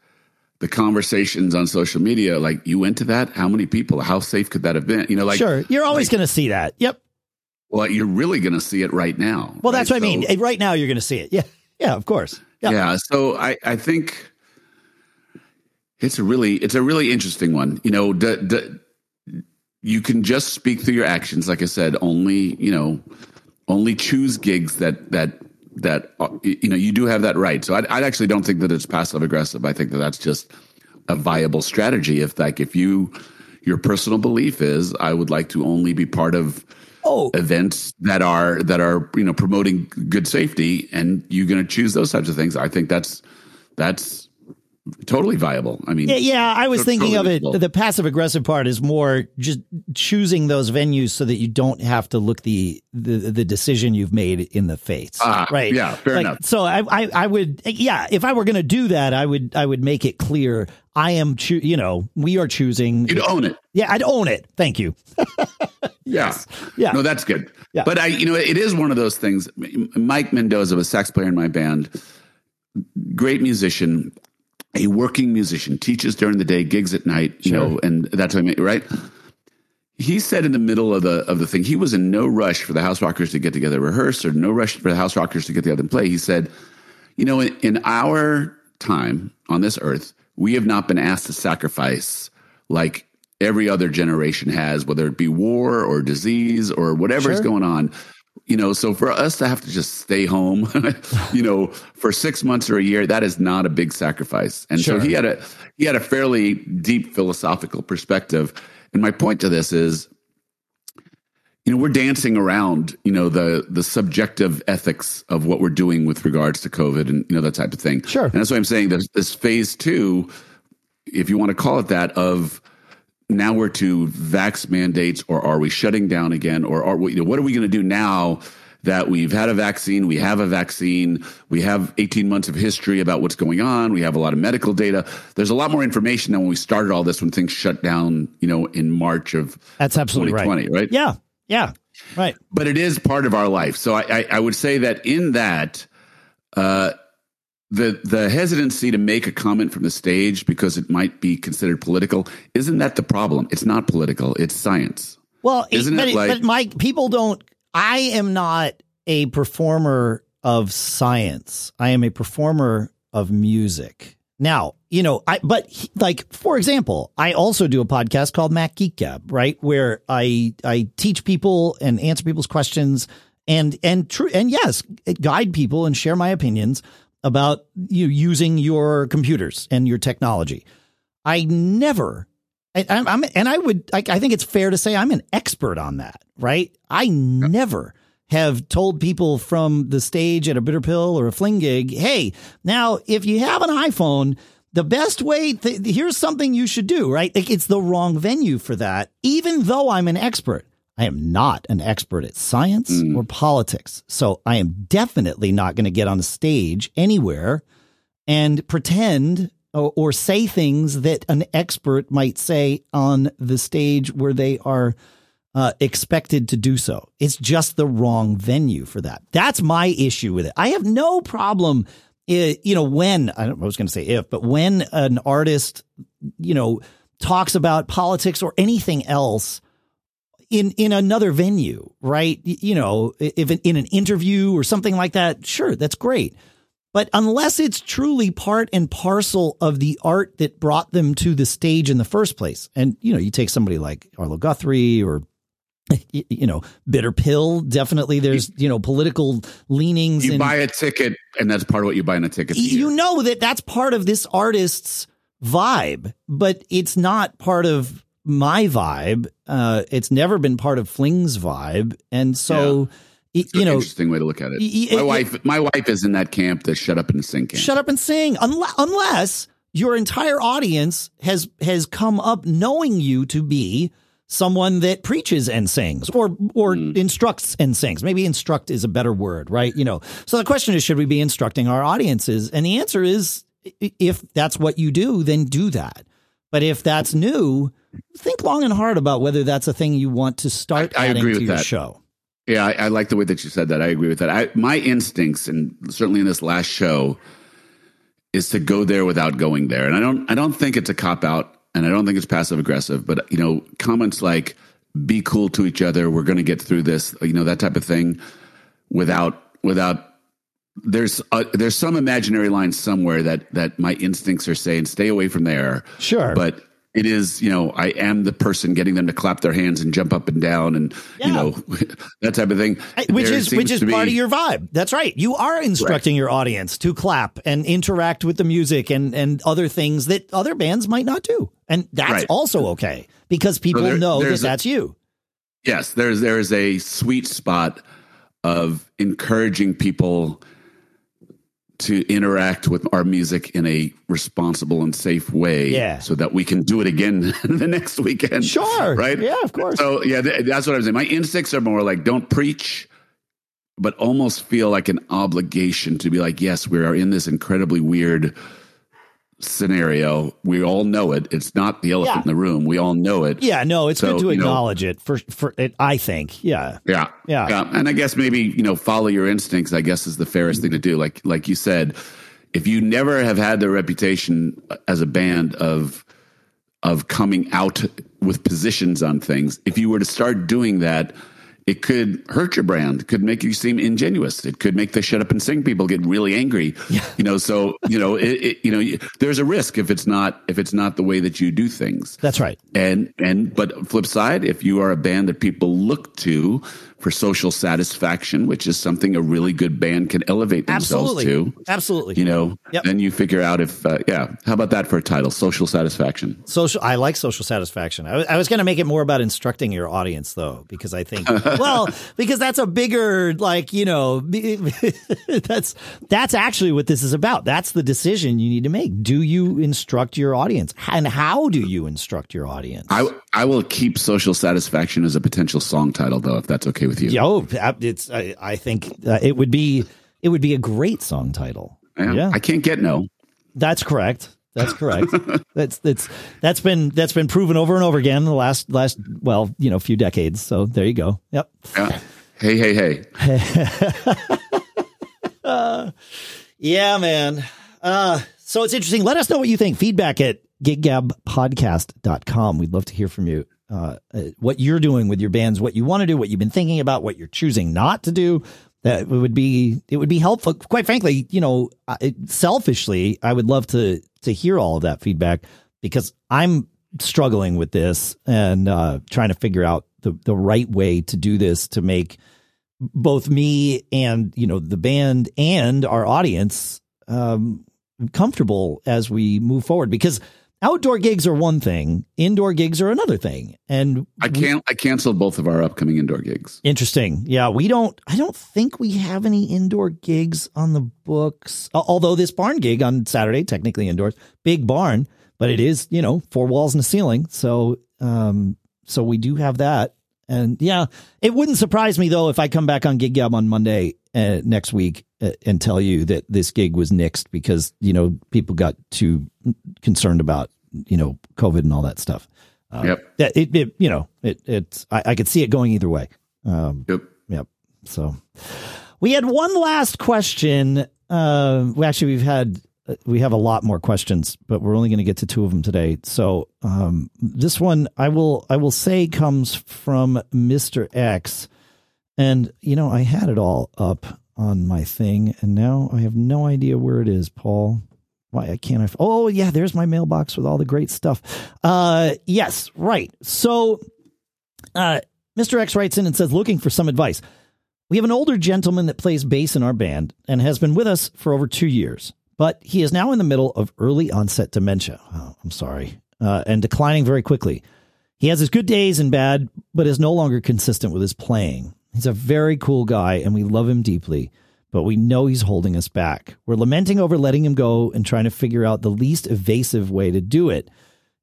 the conversations on social media like you went to that how many people how safe could that have been you know like sure, you're always like- going to see that. Yep. well you're really going to see it right now Well, that's right? what I mean. Right now, you're going to see it. Yeah, yeah, of course. Yeah, yeah so i i think it's a really it's a really interesting one you know d- d- you can just speak through your actions like i said only you know only choose gigs that that that uh, you know you do have that right. So i, I actually don't think that it's passive aggressive. I think that that's just a viable strategy. If like if you your personal belief is i would like to only be part of Oh, events that are that are you know promoting good safety and you're going to choose those types of things i think that's that's totally viable i mean Yeah, yeah. I was thinking of it. The passive aggressive part is more just choosing those venues so that you don't have to look the the, the decision you've made in the face. Ah, right. yeah, fair Like, enough. So I, I I would yeah. If I were going to do that, I would I would make it clear I am choo- You know, we are choosing. you'd own it Yeah, I'd own it. Thank you. *laughs* yeah Yeah. no that's good Yeah. but i you know it is one of those things mike mendoza was sax player in my band great musician a working musician teaches during the day gigs at night you Sure. know and that's what i mean right? He said in the middle of the of the thing he was in no rush for the house rockers to get together rehearse or no rush for the house rockers to get together and play. He said you know in, in our time on this earth we have not been asked to sacrifice like every other generation has whether it be war or disease or whatever is going on you know so for us to have to just stay home *laughs* you know for six months or a year that is not a big sacrifice and Sure. so he had a he had a fairly deep philosophical perspective and my point to this is you know we're dancing around you know the the subjective ethics of what we're doing with regards to covid and you know that type of thing Sure. and that's why i'm saying this, this phase two if you want to call it that of now we're to vax mandates or are we shutting down again or are we, you know, what are we going to do now that we've had a vaccine we have a vaccine we have 18 months of history about what's going on we have a lot of medical data there's a lot more information than when we started all this when things shut down you know in march of That's absolutely right. 2020 right Yeah, yeah, right. but it is part of our life. So I, I, I would say that in that, uh, the the hesitancy to make a comment from the stage because it might be considered political isn't that the problem? It's not political. It's science. Well, Isn't but, it like- but Mike, people don't. I am not a performer of science. I am a performer of music. Now, you know, I but he- like for example, I also do a podcast called Mac Geek Gab, right, where I I teach people and answer people's questions and and true and yes, guide people and share my opinions about you using your computers and your technology. I never I, I'm, I'm and I would like I think it's fair to say I'm an expert on that, right? I never have told people from the stage at a bitter pill or a fling gig, hey, now if you have an iPhone, the best way th- here's something you should do, right? Like it's the wrong venue for that, even though I'm an expert. I am not an expert at science mm. or politics. So I am definitely not going to get on a stage anywhere and pretend or, or, say things that an expert might say on the stage where they are uh, expected to do so. It's just the wrong venue for that. That's my issue with it. I have no problem, uh, you know, when I, I was going to say if, but when an artist, you know, talks about politics or anything else in in another venue, right? You know, if in an interview or something like that, sure, that's great. But unless it's truly part and parcel of the art that brought them to the stage in the first place, and you know, you take somebody like Arlo Guthrie or you know, bitter pill. Definitely, there's you know political leanings. You buy a ticket, and that's part of what you buy in a ticket. You know that that's part of this artist's vibe, but it's not part of my vibe. Uh, it's never been part of Fling's vibe, and so. Yeah. It's you know, interesting way to look at it. it my it, wife, my wife is in that camp, the shut up and sing camp. Shut up and sing, unless, unless your entire audience has has come up knowing you to be someone that preaches and sings or or mm. instructs and sings. Maybe instruct is a better word, right? You know. So the question is should we be instructing our audiences? And the answer is if that's what you do, then do that. But if that's new, think long and hard about whether that's a thing you want to start I, I adding to your that. show. Yeah, I, I, like the way that you said that. I agree with that. I, my instincts, and certainly in this last show, is to go there without going there. And I don't, I don't think it's a cop out, and I don't think it's passive aggressive. But you know, comments like "be cool to each other," "we're going to get through this," you know, that type of thing, without, without there's a, there's some imaginary line somewhere that that my instincts are saying stay away from there. Sure, but it is you know I am the person getting them to clap their hands and jump up and down and yeah. you know *laughs* that type of thing. Which there is which is part of your vibe. That's right. You are instructing your audience to clap and interact with the music and and other things that other bands might not do, and that's right. also okay because people so there, know that that's you. Yes, there's there is a sweet spot of encouraging people to interact with our music in a responsible and safe way yeah. so that we can do it again *laughs* the next weekend. Sure. Right? Yeah, of course. So, yeah, th- that's what I'm saying. My instincts are more like don't preach, but almost feel like an obligation to be like, yes, we are in this incredibly weird scenario. We all know it. It's not the elephant yeah. in the room. We all know it. Yeah, no, it's so, good to acknowledge know, it for for it, I think. Yeah. yeah. Yeah. Yeah. And I guess maybe, you know, follow your instincts, I guess is the fairest thing to do. Like like you said, if you never have had the reputation as a band of of coming out with positions on things, if you were to start doing that, it could hurt your brand. It could make you seem ingenuous. It could make the shut up and sing people get really angry. Yeah. You know, so you know, it, it, you know, there's a risk if it's not if it's not the way that you do things. That's right. And and but flip side, if you are a band that people look to for social satisfaction, which is something a really good band can elevate themselves Absolutely. to. Absolutely. You know, yep. then you figure out if, uh, yeah, how about that for a title? Social satisfaction. Social. I like social satisfaction. I, I was going to make it more about instructing your audience though, because I think, *laughs* well, because that's a bigger, like, you know, *laughs* that's, that's actually what this is about. That's the decision you need to make. Do you instruct your audience and how do you instruct your audience? I, I will keep social satisfaction as a potential song title though, if that's okay with you. Yo, it's. I, I think uh, it would be it would be a great song title. Yeah, yeah. I can't get no. That's correct. That's correct. *laughs* that's that's that's been that's been proven over and over again the last last well you know few decades. So there you go. Yep. Yeah. Hey hey hey. uh, *laughs* yeah, man. Uh, so it's interesting. Let us know what you think. Feedback at giggabpodcast.com. We'd love to hear from you. Uh, uh, what you're doing with your bands, what you want to do, what you've been thinking about, what you're choosing not to do. That would be it would be helpful. Quite frankly, you know, selfishly, I would love to to hear all of that feedback because I'm struggling with this and uh, trying to figure out the the right way to do this to make both me and you know the band and our audience um, comfortable as we move forward because outdoor gigs are one thing, indoor gigs are another thing. And I can't. I canceled both of our upcoming indoor gigs. Interesting. Yeah, we don't. I don't think we have any indoor gigs on the books. Although this barn gig on Saturday, technically indoors, big barn, but it is you know four walls and a ceiling. So, um, so we do have that. And yeah, it wouldn't surprise me though if I come back on Gig Gab on Monday uh, next week uh, and tell you that this gig was nixed because you know people got too concerned about you know COVID and all that stuff. Uh, yep. That it, it, you know it it's I, I, could see it going either way. Um, yep. Yep. So we had one last question. Uh, we actually we've had we have a lot more questions, but we're only going to get to two of them today. So um, this one I will I will say comes from Mister X, and you know I had it all up on my thing, and now I have no idea where it is, Paul. Why I can't I? Oh yeah, there's my mailbox with all the great stuff. Uh, yes, right. So, uh, Mr. X writes in and says, looking for some advice. We have an older gentleman that plays bass in our band and has been with us for over two years, but he is now in the middle of early onset dementia. Oh, I'm sorry, uh, and declining very quickly. He has his good days and bad, but is no longer consistent with his playing. He's a very cool guy, and we love him deeply but we know he's holding us back. We're lamenting over letting him go and trying to figure out the least evasive way to do it.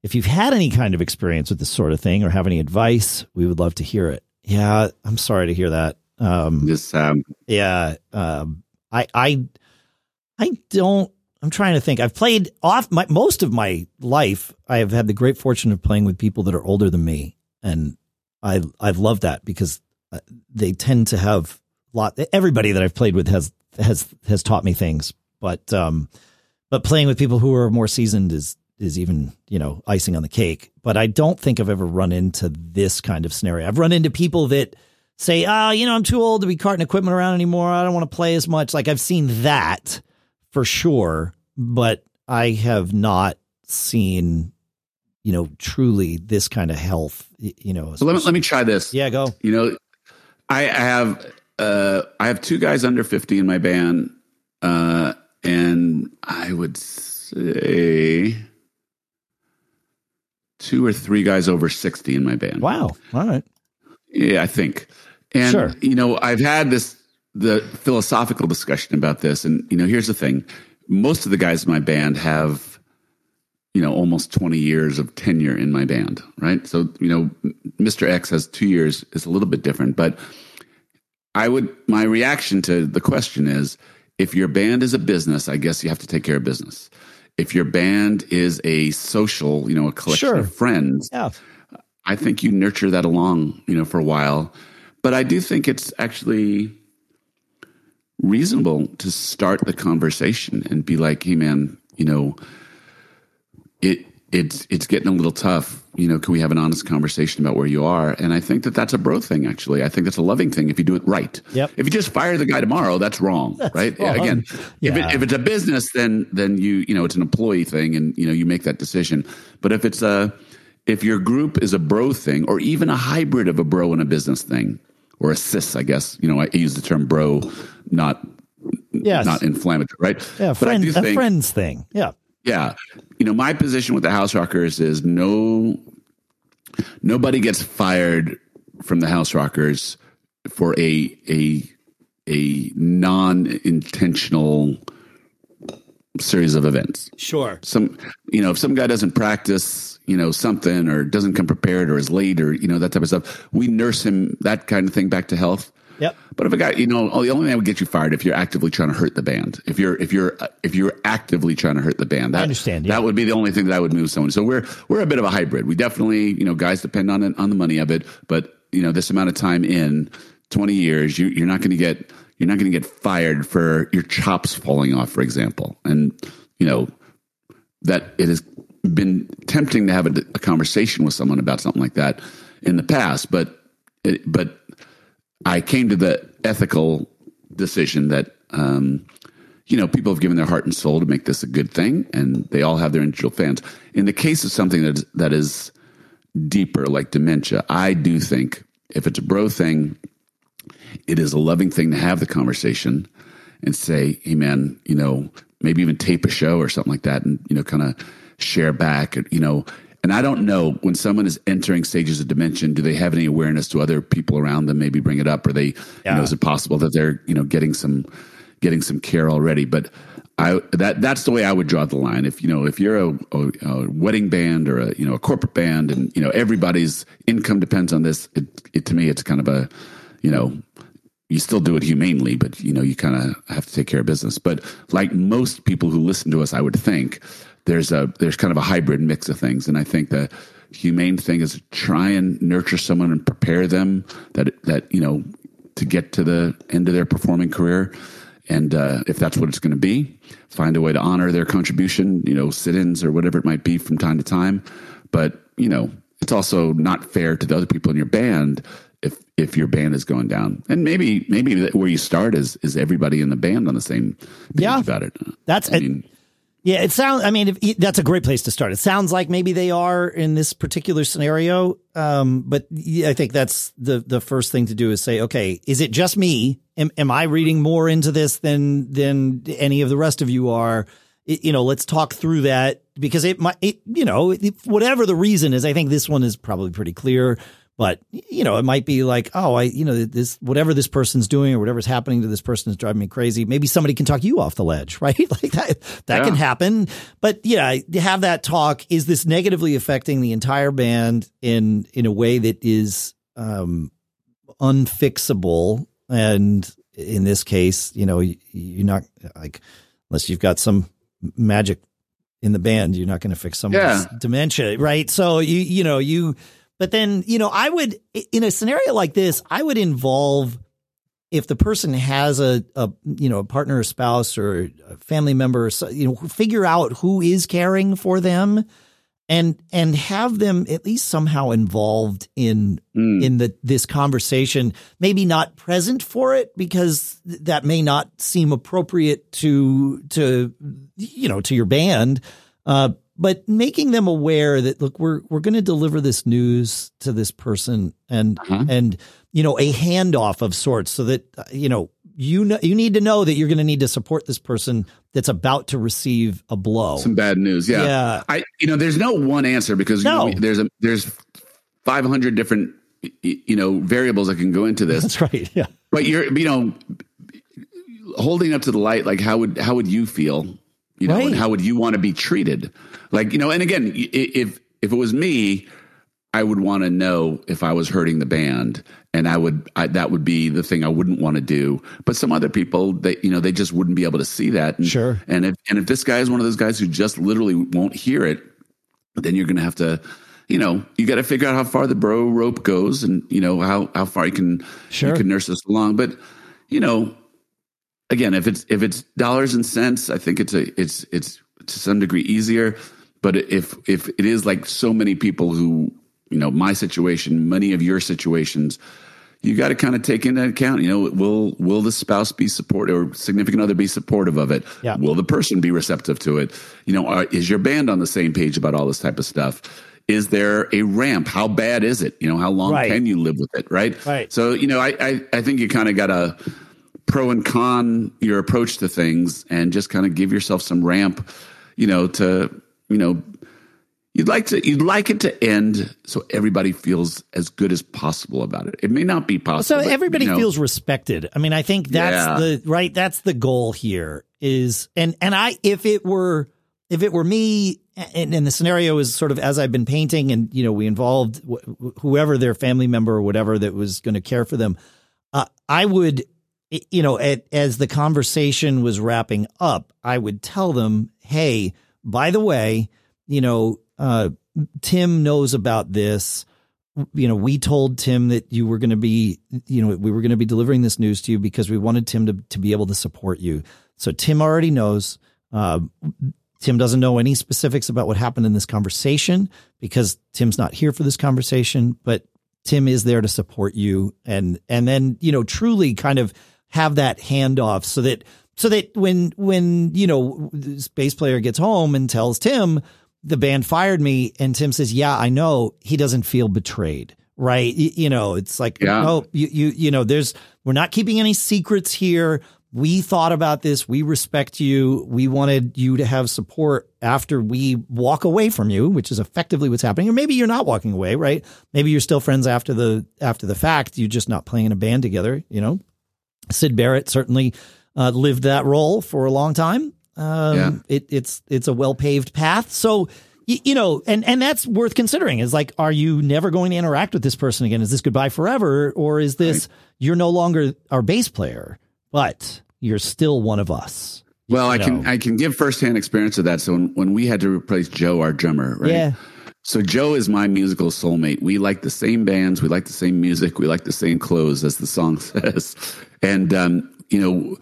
If you've had any kind of experience with this sort of thing or have any advice, we would love to hear it. Yeah, I'm sorry to hear that. Um, this, um, yeah, um, I, I, I don't. I'm trying to think. I've played off my most of my life. I have had the great fortune of playing with people that are older than me, and I I've loved that because uh, they tend to have lot everybody that I've played with has has has taught me things, but um, but playing with people who are more seasoned is is even you know icing on the cake. But I don't think I've ever run into this kind of scenario. I've run into people that say, "Ah, oh, you know, I'm too old to be carting equipment around anymore. I don't want to play as much." Like I've seen that for sure, but I have not seen you know truly this kind of health. You know, so let me let me try this. Yeah, go. You know, I have uh, I have two guys under 50 in my band. Uh, and I would say two or three guys over 60 in my band. Wow. All right. Yeah, I think. And, sure. you know, I've had this, the philosophical discussion about this. And, you know, here's the thing most of the guys in my band have, you know, almost 20 years of tenure in my band, right? So, you know, Mr. X has two years, is a little bit different, but, I would, my reaction to the question is if your band is a business, I guess you have to take care of business. If your band is a social, you know, a collection sure. of friends, yeah. I think you nurture that along, you know, for a while. But I do think it's actually reasonable to start the conversation and be like, hey, man, you know, it's it's getting a little tough. You know, can we have an honest conversation about where you are? And I think that that's a bro thing. Actually, I think that's a loving thing if you do it right. Yep. If you just fire the guy tomorrow, that's wrong, that's right? Wrong. Again, yeah. if, it, if it's a business, then then you you know it's an employee thing, and you know you make that decision. But if it's a if your group is a bro thing, or even a hybrid of a bro and a business thing, or a cis, I guess you know I use the term bro, not yes. not inflammatory, right? Yeah, friend, a think, friends thing. Yeah. Yeah. You know, my position with the House Rockers is no nobody gets fired from the House Rockers for a a a non-intentional series of events. Sure. Some you know, if some guy doesn't practice, you know, something or doesn't come prepared or is late or you know that type of stuff, we nurse him that kind of thing back to health. Yep. But if a guy, you know, oh, the only thing that would get you fired if you're actively trying to hurt the band. If you're if you're uh, if you're actively trying to hurt the band, that, I understand. Yeah. That would be the only thing that I would move someone. So we're we're a bit of a hybrid. We definitely, you know, guys depend on it on the money of it, but you know, this amount of time in twenty years, you, you're not going to get you're not going to get fired for your chops falling off, for example. And you know that it has been tempting to have a, a conversation with someone about something like that in the past, but it, but I came to the ethical decision that, um, you know, people have given their heart and soul to make this a good thing, and they all have their individual fans. In the case of something that that is deeper, like dementia, I do think if it's a bro thing, it is a loving thing to have the conversation and say, "Hey, man, you know, maybe even tape a show or something like that, and you know, kind of share back, you know. And I don't know when someone is entering stages of dimension, do they have any awareness to other people around them? Maybe bring it up, or they, yeah. you know, is it possible that they're, you know, getting some, getting some care already? But I that that's the way I would draw the line. If you know, if you're a, a, a, wedding band or a you know a corporate band, and you know everybody's income depends on this, it, it, to me it's kind of a you know you still do it humanely, but you know you kind of have to take care of business. But like most people who listen to us, I would think there's a there's kind of a hybrid mix of things, and I think the humane thing is to try and nurture someone and prepare them that that you know to get to the end of their performing career and uh, if that's what it's going to be, find a way to honor their contribution, you know, sit ins or whatever it might be from time to time. But, you know, it's also not fair to the other people in your band if if your band is going down. And maybe maybe where you start is is everybody in the band on the same page yeah, about it. That's I mean, yeah, it sounds. I mean, if, that's a great place to start. It sounds like maybe they are in this particular scenario, um, but I think that's the the first thing to do is say, okay, is it just me? Am, am I reading more into this than than any of the rest of you are? It, you know, let's talk through that because it might, it, you know, whatever the reason is, I think this one is probably pretty clear. But you know, it might be like, oh, I, you know, this whatever this person's doing or whatever's happening to this person is driving me crazy. Maybe somebody can talk you off the ledge, *laughs* right? like that, that yeah. can happen. But yeah, to have that talk. Is this negatively affecting the entire band in in a way that is um, unfixable? And in this case, you know, you're not like unless you've got some magic in the band, you're not going to fix someone's yeah. dementia, right? So you you know you but then, you know, I would, in a scenario like this, I would involve if the person has a, a you know, a partner or spouse or a family member, you know, figure out who is caring for them and and have them at least somehow involved in mm. in the this conversation maybe not present for it because that may not seem appropriate to to you know to your band uh, but making them aware that look we're we're going to deliver this news to this person and uh-huh. and you know a handoff of sorts so that uh, you know you know you need to know that you're going to need to support this person that's about to receive a blow. Some bad news yeah. Yeah. I you know there's no one answer because no. you know, there's a there's 500 different you know variables that can go into this. That's right yeah. But you're you know holding up to the light like how would how would you feel you know, right. and how would you want to be treated? Like, you know, and again, if if it was me, I would want to know if I was hurting the band, and I would I, that would be the thing I wouldn't want to do. But some other people, they you know, they just wouldn't be able to see that. And, sure. And if and if this guy is one of those guys who just literally won't hear it, then you're going to have to you know, you got to figure out how far the bro rope goes, and you know how how far you can sure. you can nurse this along. But you know, again, if it's if it's dollars and cents, I think it's a it's it's to some degree easier. But if if it is like so many people who you know my situation, many of your situations, you got to kind of take into account. You know, will will the spouse be supportive or significant other be supportive of it? Yeah. Will the person be receptive to it? You know, are, is your band on the same page about all this type of stuff? Is there a ramp? How bad is it? You know, how long right. can you live with it? Right. Right. So you know, I I, I think you kind of got to pro and con your approach to things and just kind of give yourself some ramp, you know, to, you know, you'd like to you'd like it to end so everybody feels as good as possible about it. It may not be possible. So but, everybody you know, feels respected. I mean, I think that's yeah. the right that's the goal here is and and I if it were if it were me and, and the scenario is sort of as I've been painting and you know we involved wh- whoever their family member or whatever that was going to care for them uh, I would you know, at, as the conversation was wrapping up, I would tell them, "Hey, by the way, you know, uh, Tim knows about this. You know, we told Tim that you were going to be, you know, we were going to be delivering this news to you because we wanted Tim to to be able to support you. So Tim already knows. Uh, Tim doesn't know any specifics about what happened in this conversation because Tim's not here for this conversation, but Tim is there to support you and and then you know truly kind of have that handoff so that so that when when you know this bass player gets home and tells Tim the band fired me and Tim says yeah I know he doesn't feel betrayed right you, you know it's like yeah. oh you, you you know there's we're not keeping any secrets here we thought about this. We respect you. We wanted you to have support after we walk away from you, which is effectively what's happening. Or maybe you're not walking away, right? Maybe you're still friends after the after the fact. You're just not playing in a band together. You know, Syd Barrett certainly uh, lived that role for a long time. Um, yeah. it, it's it's a well paved path. So you, you know, and and that's worth considering. Is like, are you never going to interact with this person again? Is this goodbye forever, or is this right. you're no longer our bass player? but you're still one of us. Well, I know. can I can give firsthand experience of that. So when, when we had to replace Joe, our drummer, right? Yeah. So Joe is my musical soulmate. We like the same bands, we like the same music, we like the same clothes, as the song *laughs* says. And um, you know,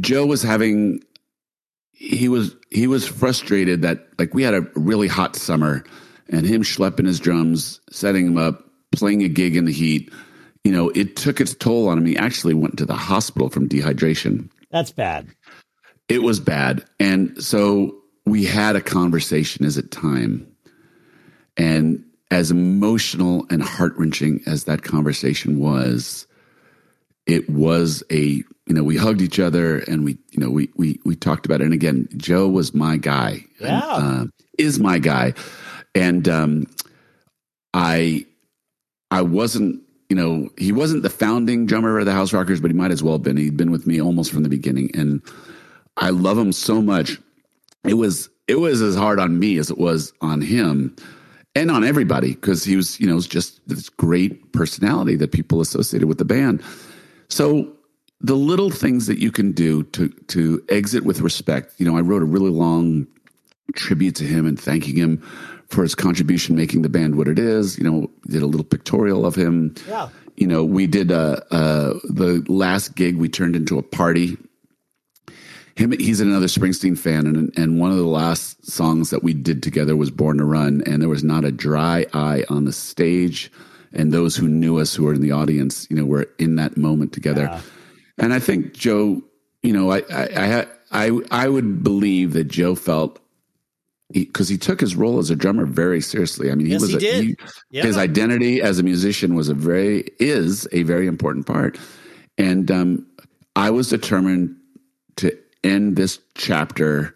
Joe was having he was he was frustrated that like we had a really hot summer and him schlepping his drums, setting them up, playing a gig in the heat you know, it took its toll on him. He actually went to the hospital from dehydration. That's bad. It was bad. And so we had a conversation. Is it time? And as emotional and heart wrenching as that conversation was, it was a, you know, we hugged each other and we, you know, we, we, we talked about it. And again, Joe was my guy. Yeah. And, uh, is my guy. And, um, I, I wasn't you know, he wasn't the founding drummer of the House Rockers, but he might as well have been. He'd been with me almost from the beginning, and I love him so much. It was it was as hard on me as it was on him and on everybody because he was, you know, was just this great personality that people associated with the band. So the little things that you can do to to exit with respect. You know, I wrote a really long tribute to him and thanking him for his contribution making the band what it is. You know, did a little pictorial of him. Yeah. You know, we did uh, uh, the last gig we turned into a party. Him, he's another Springsteen fan, and and one of the last songs that we did together was "Born to Run," and there was not a dry eye on the stage. And those who knew us, who were in the audience, you know, were in that moment together. Yeah. And I think Joe, you know, I I I I, I would believe that Joe felt because he, he, took his role as a drummer very seriously. I mean, he yes, was he a, he, yeah. his identity as a musician was a very is a very important part, and um, I was determined to end this chapter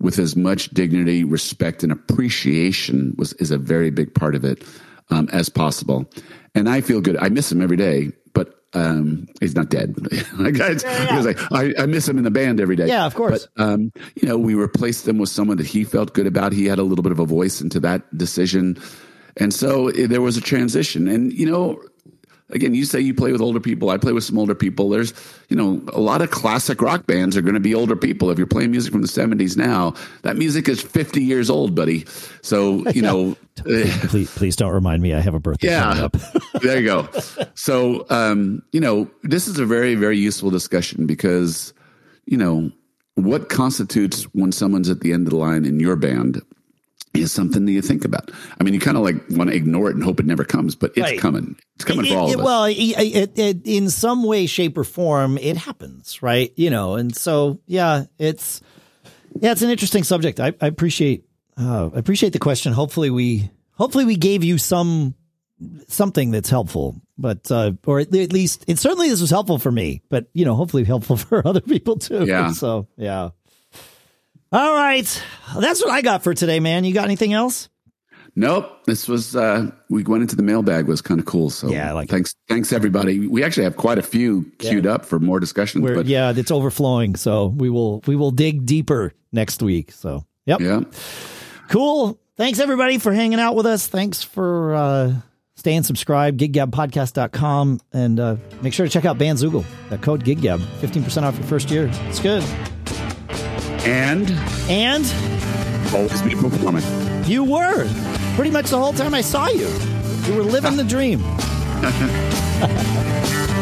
with as much dignity, respect, and appreciation was is a very big part of it um, as possible. And I feel good. I miss him every day, but um, he's not dead. *laughs* like I, yeah, yeah. I, I, miss him in the band every day. Yeah, of course. But um, you know, we replaced him with someone that he felt good about. He had a little bit of a voice into that decision, and so it, there was a transition. And you know, again, you say you play with older people. I play with some older people. There's, you know, a lot of classic rock bands are going to be older people. If you're playing music from the 70s now, that music is 50 years old, buddy. So, you know, *laughs* please, please don't remind me I have a birthday. Yeah. *laughs* there you go. So, um, you know, this is a very, very useful discussion because, you know, what constitutes when someone's at the end of the line in your band is something that you think about. I mean, you kind of like want to ignore it and hope it never comes, but it's right. coming. It's coming it, for all it, of us. Well, it, in some way, shape, or form, it happens, right? You know, and so yeah, it's yeah, it's an interesting subject. I, I appreciate uh, I appreciate the question. Hopefully, we hopefully we gave you some something that's helpful, but uh, or at least it certainly this was helpful for me. But you know, hopefully helpful *laughs* for other people too. Yeah. So yeah. All right. That's what I got for today, man. You got anything else? Nope. This was uh we went into the mailbag was kind of cool. So yeah, like thanks thanks everybody. We actually have quite a few queued yeah. up for more discussions. We're, but yeah, it's overflowing. So we will we will dig deeper next week. So yep. Yeah. Cool. Thanks everybody for hanging out with us. Thanks for uh staying subscribed, giggabpodcast.com, and uh, make sure to check out Bandzoogle. That code giggab, 15% off your first year. It's good. And and always be performing. You were pretty much the whole time I saw you. You were living the dream. *laughs*